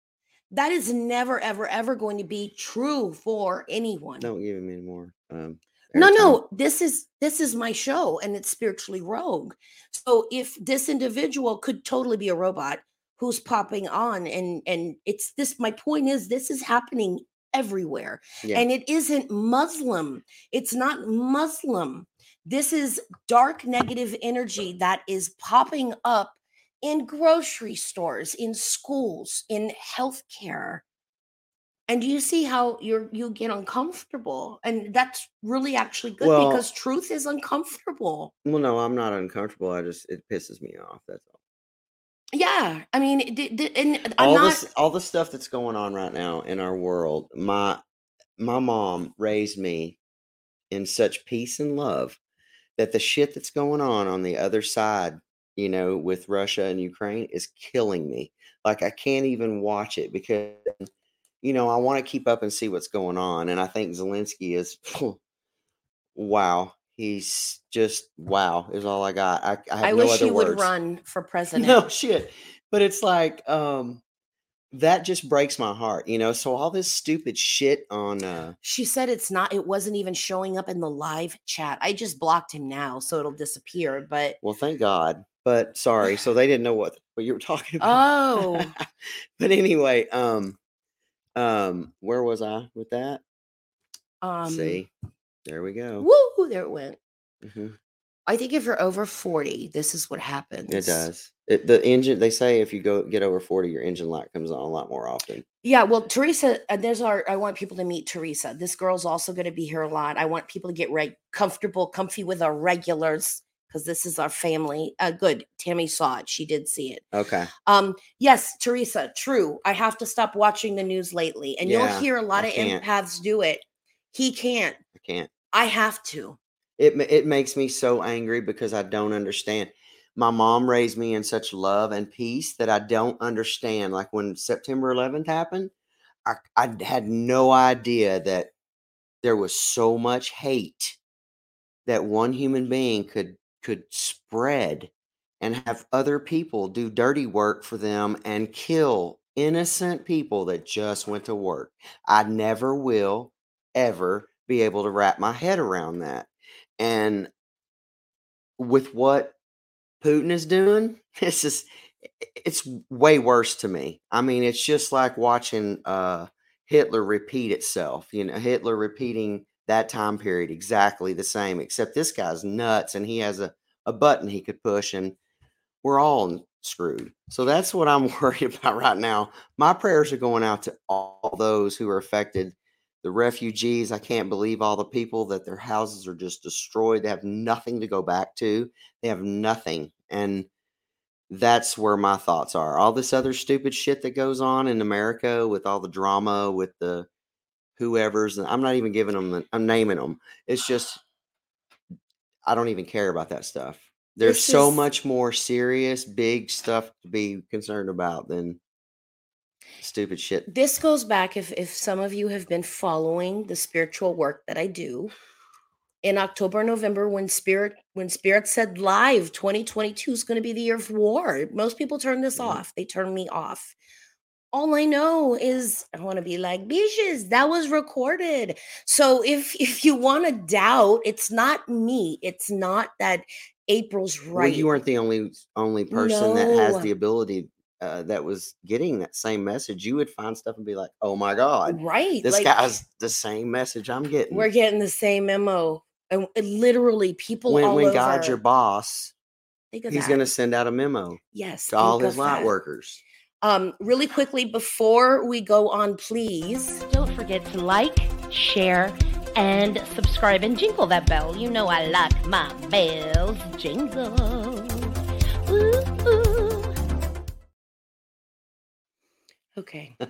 That is never, ever, ever going to be true for anyone. Don't give him any more. Um, No, airtime. no, this is this is my show and it's spiritually rogue. So if this individual could totally be a robot who's popping on and and it's this my point is this is happening everywhere. Yeah. And it isn't Muslim. It's not Muslim. This is dark negative energy that is popping up in grocery stores, in schools, in healthcare and do you see how you're you get uncomfortable and that's really actually good Well- because truth is uncomfortable Well, no, I'm not uncomfortable. I just it pisses me off. That's all. yeah i mean it- it- and i'm all not this, all the stuff that's going on right now in our world. My my mom raised me in such peace and love that the shit that's going on on the other side, you know, with Russia and Ukraine is killing me. Like I can't even watch it because you know, I want to keep up and see what's going on and I think Zelensky is wow. He's just wow is all I got. I, I have i no wish he would run for president No shit. But it's like um that just breaks my heart, you know. So all this stupid shit on uh she said it's not it wasn't even showing up in the live chat i just blocked him now so it'll disappear but well thank God. But sorry, so they didn't know what what you were talking about. oh but anyway, um um where was I with that? um See. There we go. woo there it went Mhm. i think if you're over 40 this is what happens It does. It, the engine they say if you go get over 40 your engine light comes on a lot more often. Yeah, well, Teresa, uh, there's our. I want people to meet Teresa. This girl's also going to be here a lot. I want people to get right, comfortable, comfy with our regulars because this is our family. Uh, good. Tammy saw it. She did see it. Okay. Um, yes, Teresa. True. I have to stop watching the news lately, and Yeah, you'll hear a lot I of can't. empaths do it. He can't. I can't. I have to. it it makes me so angry because I don't understand. My mom raised me in such love and peace that I don't understand. Like when September 11th happened, I I had no idea that there was so much hate that one human being could could spread and have other people do dirty work for them and kill innocent people that just went to work. I never will ever be able to wrap my head around that. And with what Putin is doing, it's just it's way worse to me. I mean, it's just like watching uh Hitler repeat itself, you know, Hitler repeating that time period exactly the same, except this guy's nuts and he has a, a button he could push and we're all screwed. So that's what I'm worried about right now. My prayers are going out to all those who are affected the refugees. I can't believe all the people that their houses are just destroyed. They have nothing to go back to. They have nothing. And that's where my thoughts are. All this other stupid shit that goes on in America with all the drama with the whoever's, and I'm not even giving them, I'm naming them. It's just, I don't even care about that stuff. There's This so much more serious, big stuff to be concerned about than stupid shit. This goes back if if some of you have been following the spiritual work that I do. In October, November, when spirit when Spirit said live 2022 is going to be the year of war, most people turn this Mhm. off. They turn me off. All I know is I want to be like, bitches, that was recorded. So if if you want to doubt, it's not me. It's not that April's right. Well, you weren't the only only person that has the ability uh, that was getting that same message. You would find stuff and be like, "Oh my god, right. this like, guy's the same message I'm getting." we're getting the same memo. And literally people when when over. God's your boss, He's going to send out a memo yes to all his light workers. Um, really quickly before we go on, please Don't forget to like, share, and subscribe and jingle that bell. You know I like my bells jingle. Ooh, ooh. Okay.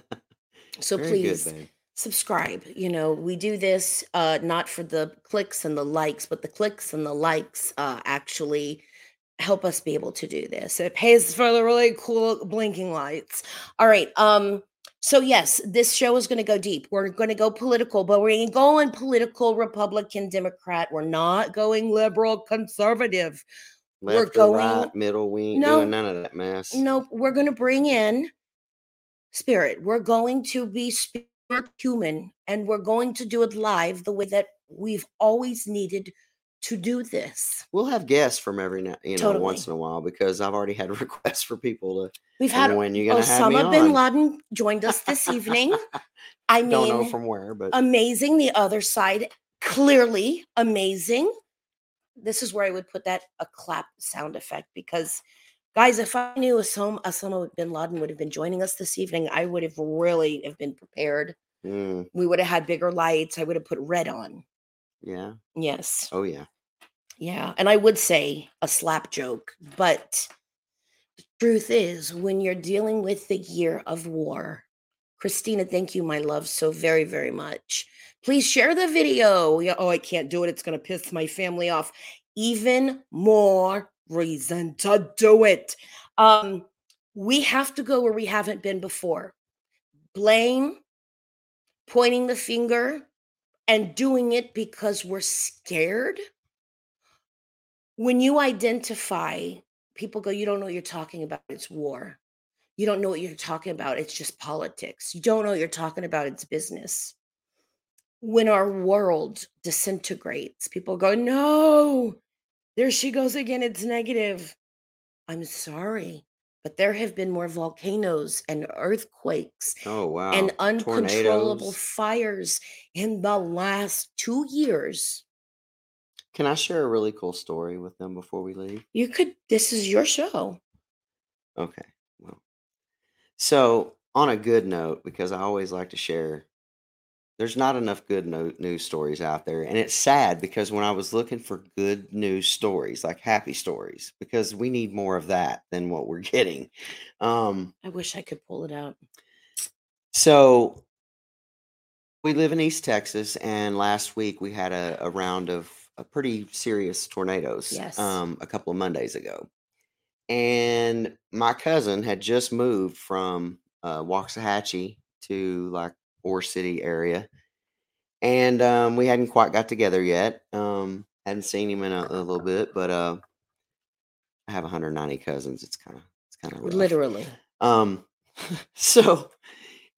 So Very please good, subscribe. You know, we do this uh not for the clicks and the likes, but the clicks and the likes uh actually help us be able to do this. It pays for the really cool blinking lights. All right. Um so yes, this show is going to go deep. We're going to go political, but we're going to go in political Republican Democrat. We're not going liberal conservative. we're going- right, middle. We ain't No. doing none of that mess. No, we're going to bring in spirit. We're going to be spirit human and we're going to do it live the way that we've always needed to do this. We'll have guests from every now, you know, once in a while because I've already had requests for people to. We've had when you're gonna have me Osama bin on? Laden joined us this evening. I mean, Don't know from where, but amazing. The other side, clearly amazing. This is where I would put that a clap sound effect because, guys, if I knew Osama, Osama bin Laden would have been joining us this evening, I would have really have been prepared. mm, We would have had bigger lights. I would have put red on. Yeah. Yes. Oh yeah. Yeah. And I would say a slap joke, but the truth is, when you're dealing with the year of war, Christina, thank you, my love, so very, very much. Please share the video. Oh, I can't do it. It's going to piss my family off. Even more reason to do it. Um, we have to go where we haven't been before. Blame, pointing the finger, and doing it because we're scared when you identify, people go, You don't know what you're talking about. It's war. You don't know what you're talking about. It's just politics. You don't know what you're talking about. It's business. When our world disintegrates, people go, No, there she goes again. It's negative. I'm sorry, but there have been more volcanoes and earthquakes Oh wow. and uncontrollable Tornadoes. fires in the last two years. Can I share a really cool story with them before we leave? You could, this is your show. Okay. Well, so on a good note, because I always like to share, there's not enough good no- news stories out there. And it's sad because when I was looking for good news stories, like happy stories, because we need more of that than what we're getting. Um, I wish I could pull it out. so we live in East Texas, and last week we had a, a round of a pretty serious tornadoes. Yes. Um, a couple of Mondays ago, and my cousin had just moved from uh, Waxahachie to like Ore City area, and um, we hadn't quite got together yet. Um, hadn't seen him in a, a little bit, but uh, I have 190 cousins. It's kind of it's kind of Literally. um, so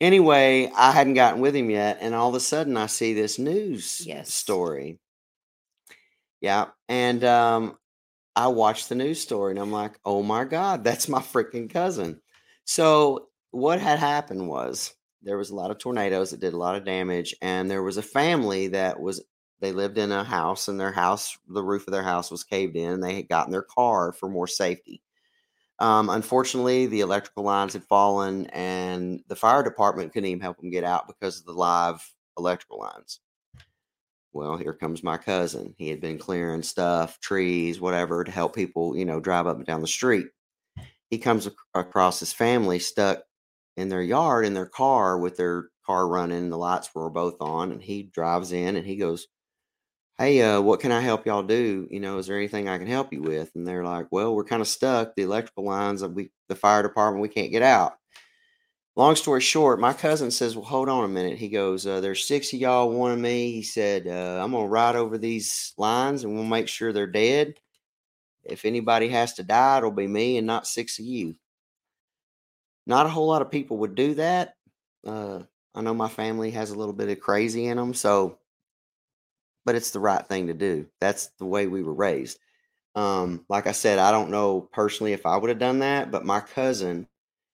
anyway, I hadn't gotten with him yet, and all of a sudden I see this news Yes. story. Yeah, and um, I watched the news story, and I'm like, "Oh my god, that's my freaking cousin!" So what had happened was there was a lot of tornadoes that did a lot of damage, and there was a family that was they lived in a house, and their house, the roof of their house was caved in, and they had gotten their car for more safety. Um, unfortunately, the electrical lines had fallen, and the fire department couldn't even help them get out because of the live electrical lines. Well, here comes my cousin. He had been clearing stuff, trees, whatever, to help people, you know, drive up and down the street. He comes ac- across his family stuck in their yard in their car with their car running. The lights were both on, and he drives in and he goes, hey, uh, what can I help y'all do? You know, is there anything I can help you with? And they're like, well, we're kind of stuck. The electrical lines, we, the fire department, we can't get out. Long story short, my cousin says, well, hold on a minute. He goes, uh, there's six of y'all wanting me. He said, uh, I'm going to ride over these lines and we'll make sure they're dead. if anybody has to die, it'll be me and not six of you. Not a whole lot of people would do that. Uh, I know my family has a little bit of crazy in them, so, but it's the right thing to do. That's the way we were raised. Um, like I said, I don't know personally if I would have done that, but my cousin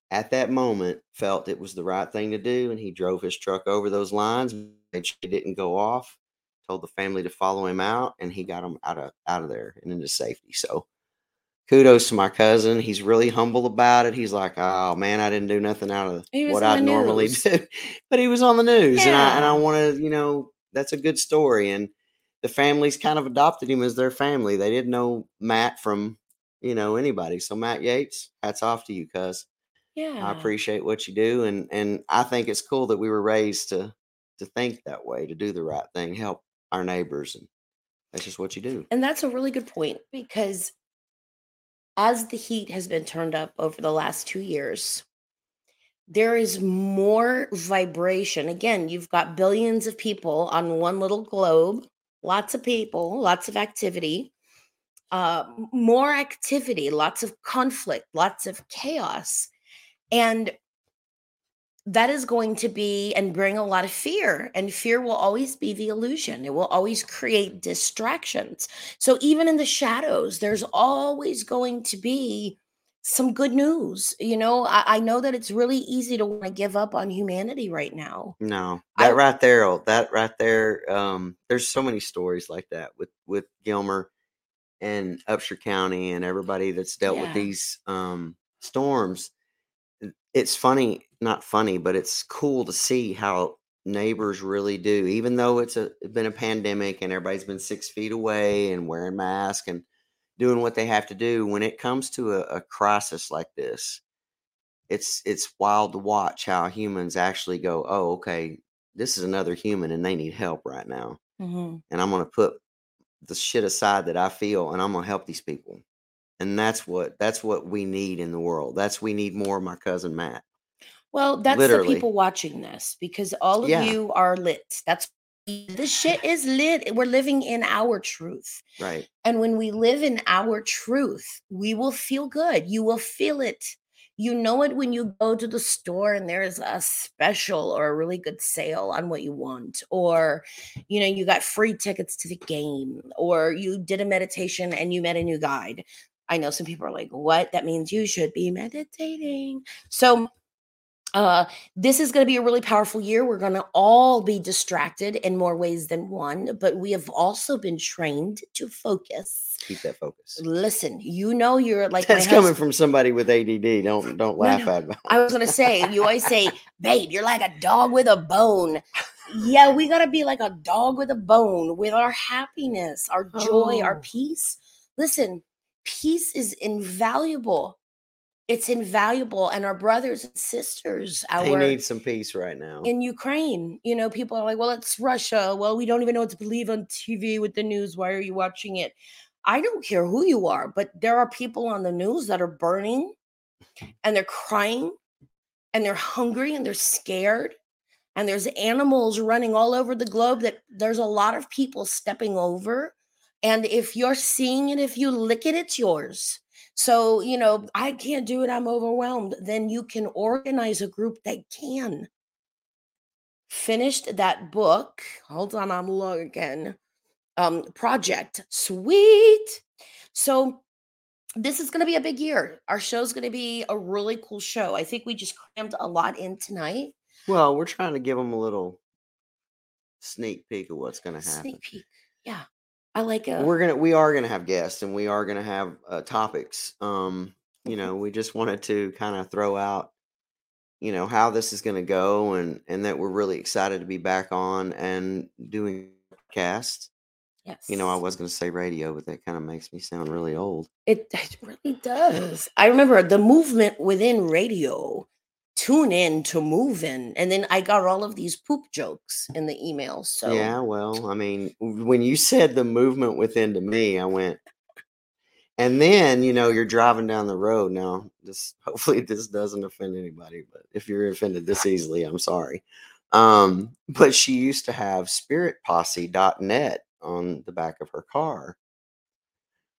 at that moment felt it was the right thing to do, and he drove his truck over those lines, made sure it didn't go off, told the family to follow him out, and he got them out of out of there and into safety. So kudos to my cousin. He's really humble about it. He's like, "Oh man, I didn't do nothing out of what I normally do," but he was on the news, and I and I Yeah. want to, you know, that's a good story. And the families kind of adopted him as their family. They didn't know Matt from, you know, anybody. So Matt Yates, hats off to you, cuz Yeah. I appreciate what you do, and and I think it's cool that we were raised to to think that way, to do the right thing, help our neighbors, and that's just what you do. And that's a really good point because as the heat has been turned up over the last two years, there is more vibration. Again, you've got billions of people on one little globe, lots of people, lots of activity, uh, more activity, lots of conflict, lots of chaos. And that is going to be and bring a lot of fear and fear will always be the illusion it will always create distractions so even in the shadows there's always going to be some good news you know i, I know that it's really easy to want to give up on humanity right now No, I- that right there, oh, that right there. Um, there's so many stories like that with with Gilmer and Upshur County and everybody that's dealt with these um storms. It- It's funny, not funny, but it's cool to see how neighbors really do. Even though it's a been a pandemic and everybody's been six feet away and wearing masks and doing what they have to do, when it comes to a, a crisis like this, it's it's wild to watch how humans actually go, oh, okay, this is another human and they need help right now. Mm-hmm. And I'm gonna put the shit aside that I feel and I'm gonna help these people. And that's what that's what we need in the world. That's we need more of my cousin Matt. well that's Literally. the people watching this because all of Yeah. you are lit that's this shit is lit we're living in our truth Right. And when we live in our truth, we will feel good. You will feel it. You know it when you go to the store and there's a special or a really good sale on what you want, or you know, you got free tickets to the game, or you did a meditation and you met a new guide. I know some people are like, what? That means you should be meditating. So, uh, this is going to be a really powerful year. We're going to all be distracted in more ways than one, but we have also been trained to focus. Keep that focus. Listen, you know, you're like that's coming from somebody with ADD. Don't don't laugh no. at me. I was gonna say, you always say, babe, you're like a dog with a bone. Yeah, we gotta be like a dog with a bone with our happiness, our joy, our Oh. peace. Listen, peace is invaluable. It's invaluable. And our brothers and sisters, They need some peace right now. in Ukraine, you know, people are like, well, it's Russia. Well, we don't even know what to believe on TV with the news. Why are you watching it? I don't care who you are, but there are people on the news that are burning and they're crying and they're hungry and they're scared. And there's animals running all over the globe that there's a lot of people stepping over. And if you're seeing it, if you lick it, it's yours. So, you know, I can't do it. I'm overwhelmed. Then you can organize a group that can finished that book. Hold on, I'm looking. Um, project. Sweet. So this is gonna be a big year. Our show's gonna be a really cool show. I think we just crammed a lot in tonight. Well, we're trying to give them a little sneak peek of what's going to happen. Sneak peek. Yeah. I like a We're gonna we are gonna have guests and we are gonna have uh, topics. Um, you know, we just wanted to kind of throw out, you know, how this is gonna go and and that we're really excited to be back on and doing podcast. yes. You know, I was gonna say radio, but that kind of makes me sound really old. It, it really does. I remember the movement within radio. Tune in to move in. And then I got all of these poop jokes in the email. So Yeah, well, I mean, when you said the movement within to me, I went, and then you know you're driving down the road. Now, this hopefully this doesn't offend anybody, but if you're offended this easily, I'm sorry. Um, but she used to have spiritposse.net on the back of her car.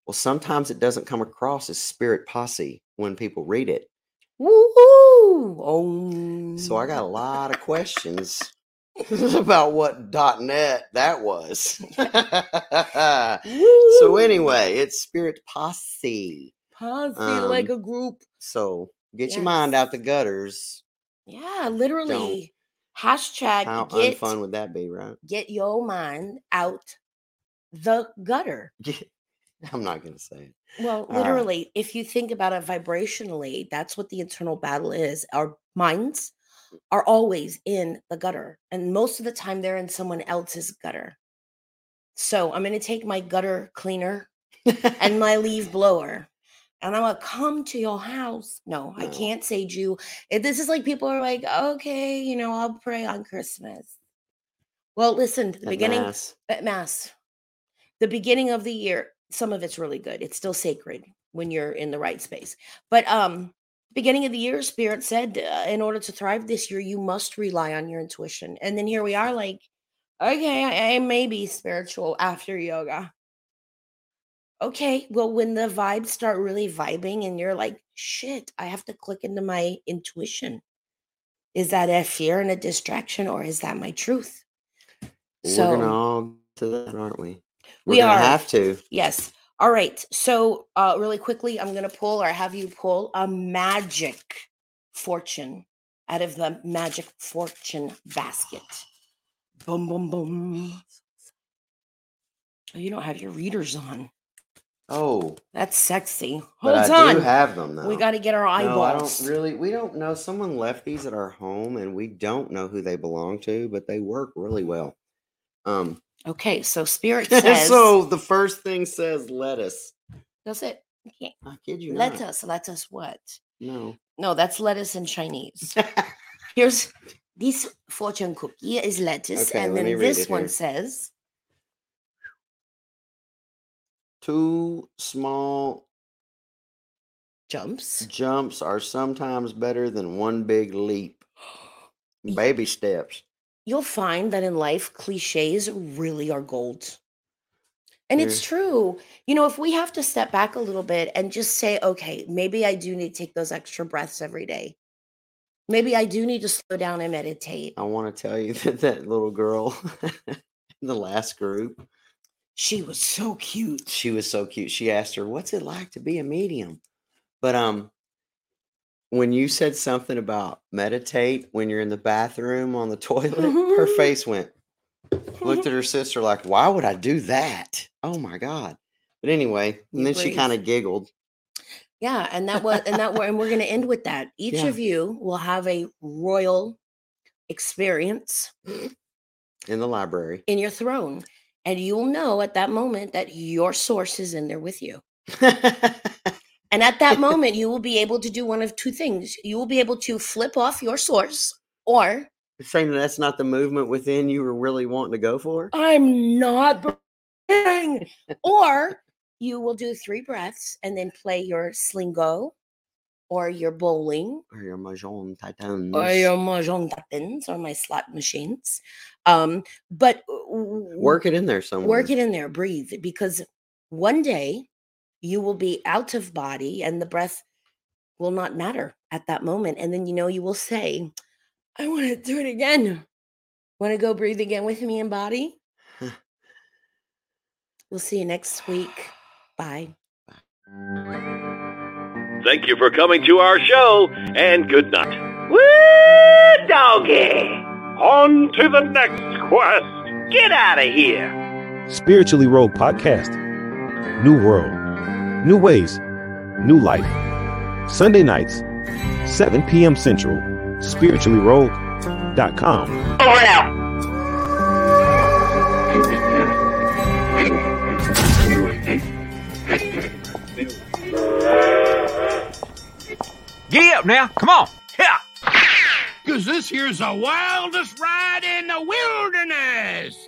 Well, sometimes it doesn't come across as spirit posse when people read it. Woo! Oh, So I got a lot of questions about what dot .net that was. so anyway, it's spirit posse. posse um, like a group. So get your mind out the gutters. Yeah, literally. Hashtag How get unfun would that be, right? get your mind out the gutter. I'm not gonna say it. Well, All right. literally, if you think about it vibrationally, that's what the internal battle is. Our minds are always in the gutter, and most of the time they're in someone else's gutter. So I'm going to take my gutter cleaner and my leaf blower, and I'm gonna come to your house. No, I can't say you. If eh, this is like people are like, okay, you know, I'll pray on Christmas. Well, listen, the At beginning Mass. at mass the beginning of the year some of it's really good it's still sacred when you're in the right space. But um beginning of the year spirit said uh, in order to thrive this year you must rely on your intuition. And then here we are like okay i, I may be spiritual after yoga. Okay well when the vibes start really vibing and you're like shit i have to click into my intuition. Is that a fear and a distraction or is that my truth? We're gonna all to that, aren't we? We're We are. have to. Yes. All right. So, uh, really quickly, I'm going to pull or have you pull a magic fortune out of the magic fortune basket. Boom, boom, boom. Oh, you don't have your readers on. Oh, That's sexy. but Hold I on. do have them though. we got to get our eyeballs. No, I don't really. We don't know. Someone left these at our home, and we don't know who they belong to, but they work really well. Um. Okay. So, Spirit says, so the first thing says lettuce. does it? Okay. I kid you not. Lettuce. Lettuce what? No. No, that's lettuce in Chinese. Here's this fortune cookie is lettuce, Okay, and then this one here. says Two small jumps. jumps are sometimes better than one big leap. Baby steps. You'll find that in life, cliches really are gold. And it's true. You know, if we have to step back a little bit and just say, okay, maybe I do need to take those extra breaths every day. Maybe I do need to slow down and meditate. I want to tell you that that little girl in the last group, She was so cute. she was so cute. She asked her, "What's it like to be a medium?" But um, when you said something about meditate when you're in the bathroom on the toilet, her mm-hmm. face went. Looked at mm-hmm. her sister like, "Why would I do that?" Oh my god! But anyway, and then she kind of giggled. Yeah, and that was and that and we're going to end with that. Each Yeah. of you will have a royal experience in the library. in your throne, and you'll know at that moment that your source is in there with you. And at that moment, you will be able to do one of two things. You will be able to flip off your source, or Saying that that's not the movement within you were really wanting to go for. I'm not or you will do three breaths and then play your slingo, or your bowling, Or your mahjong titans. or your mahjong buttons, or my slot machines. Um, but Work it in there somewhere. work it in there, breathe, because one day you will be out of body and the breath will not matter at that moment. And then you know you will say, I want to do it again. Want to go breathe again with me in body? we'll see you next week. Bye. Thank you for coming to our show, and good night. Woo, doggy! On to the next quest. Get out of here. Spiritually Rogue Podcast. New world, new ways, new life. Sunday nights, 7 p.m. Central. SpirituallyRogue.com. Over now. Giddy up now. Come on. Yeah. Cause this here's the wildest ride in the wilderness.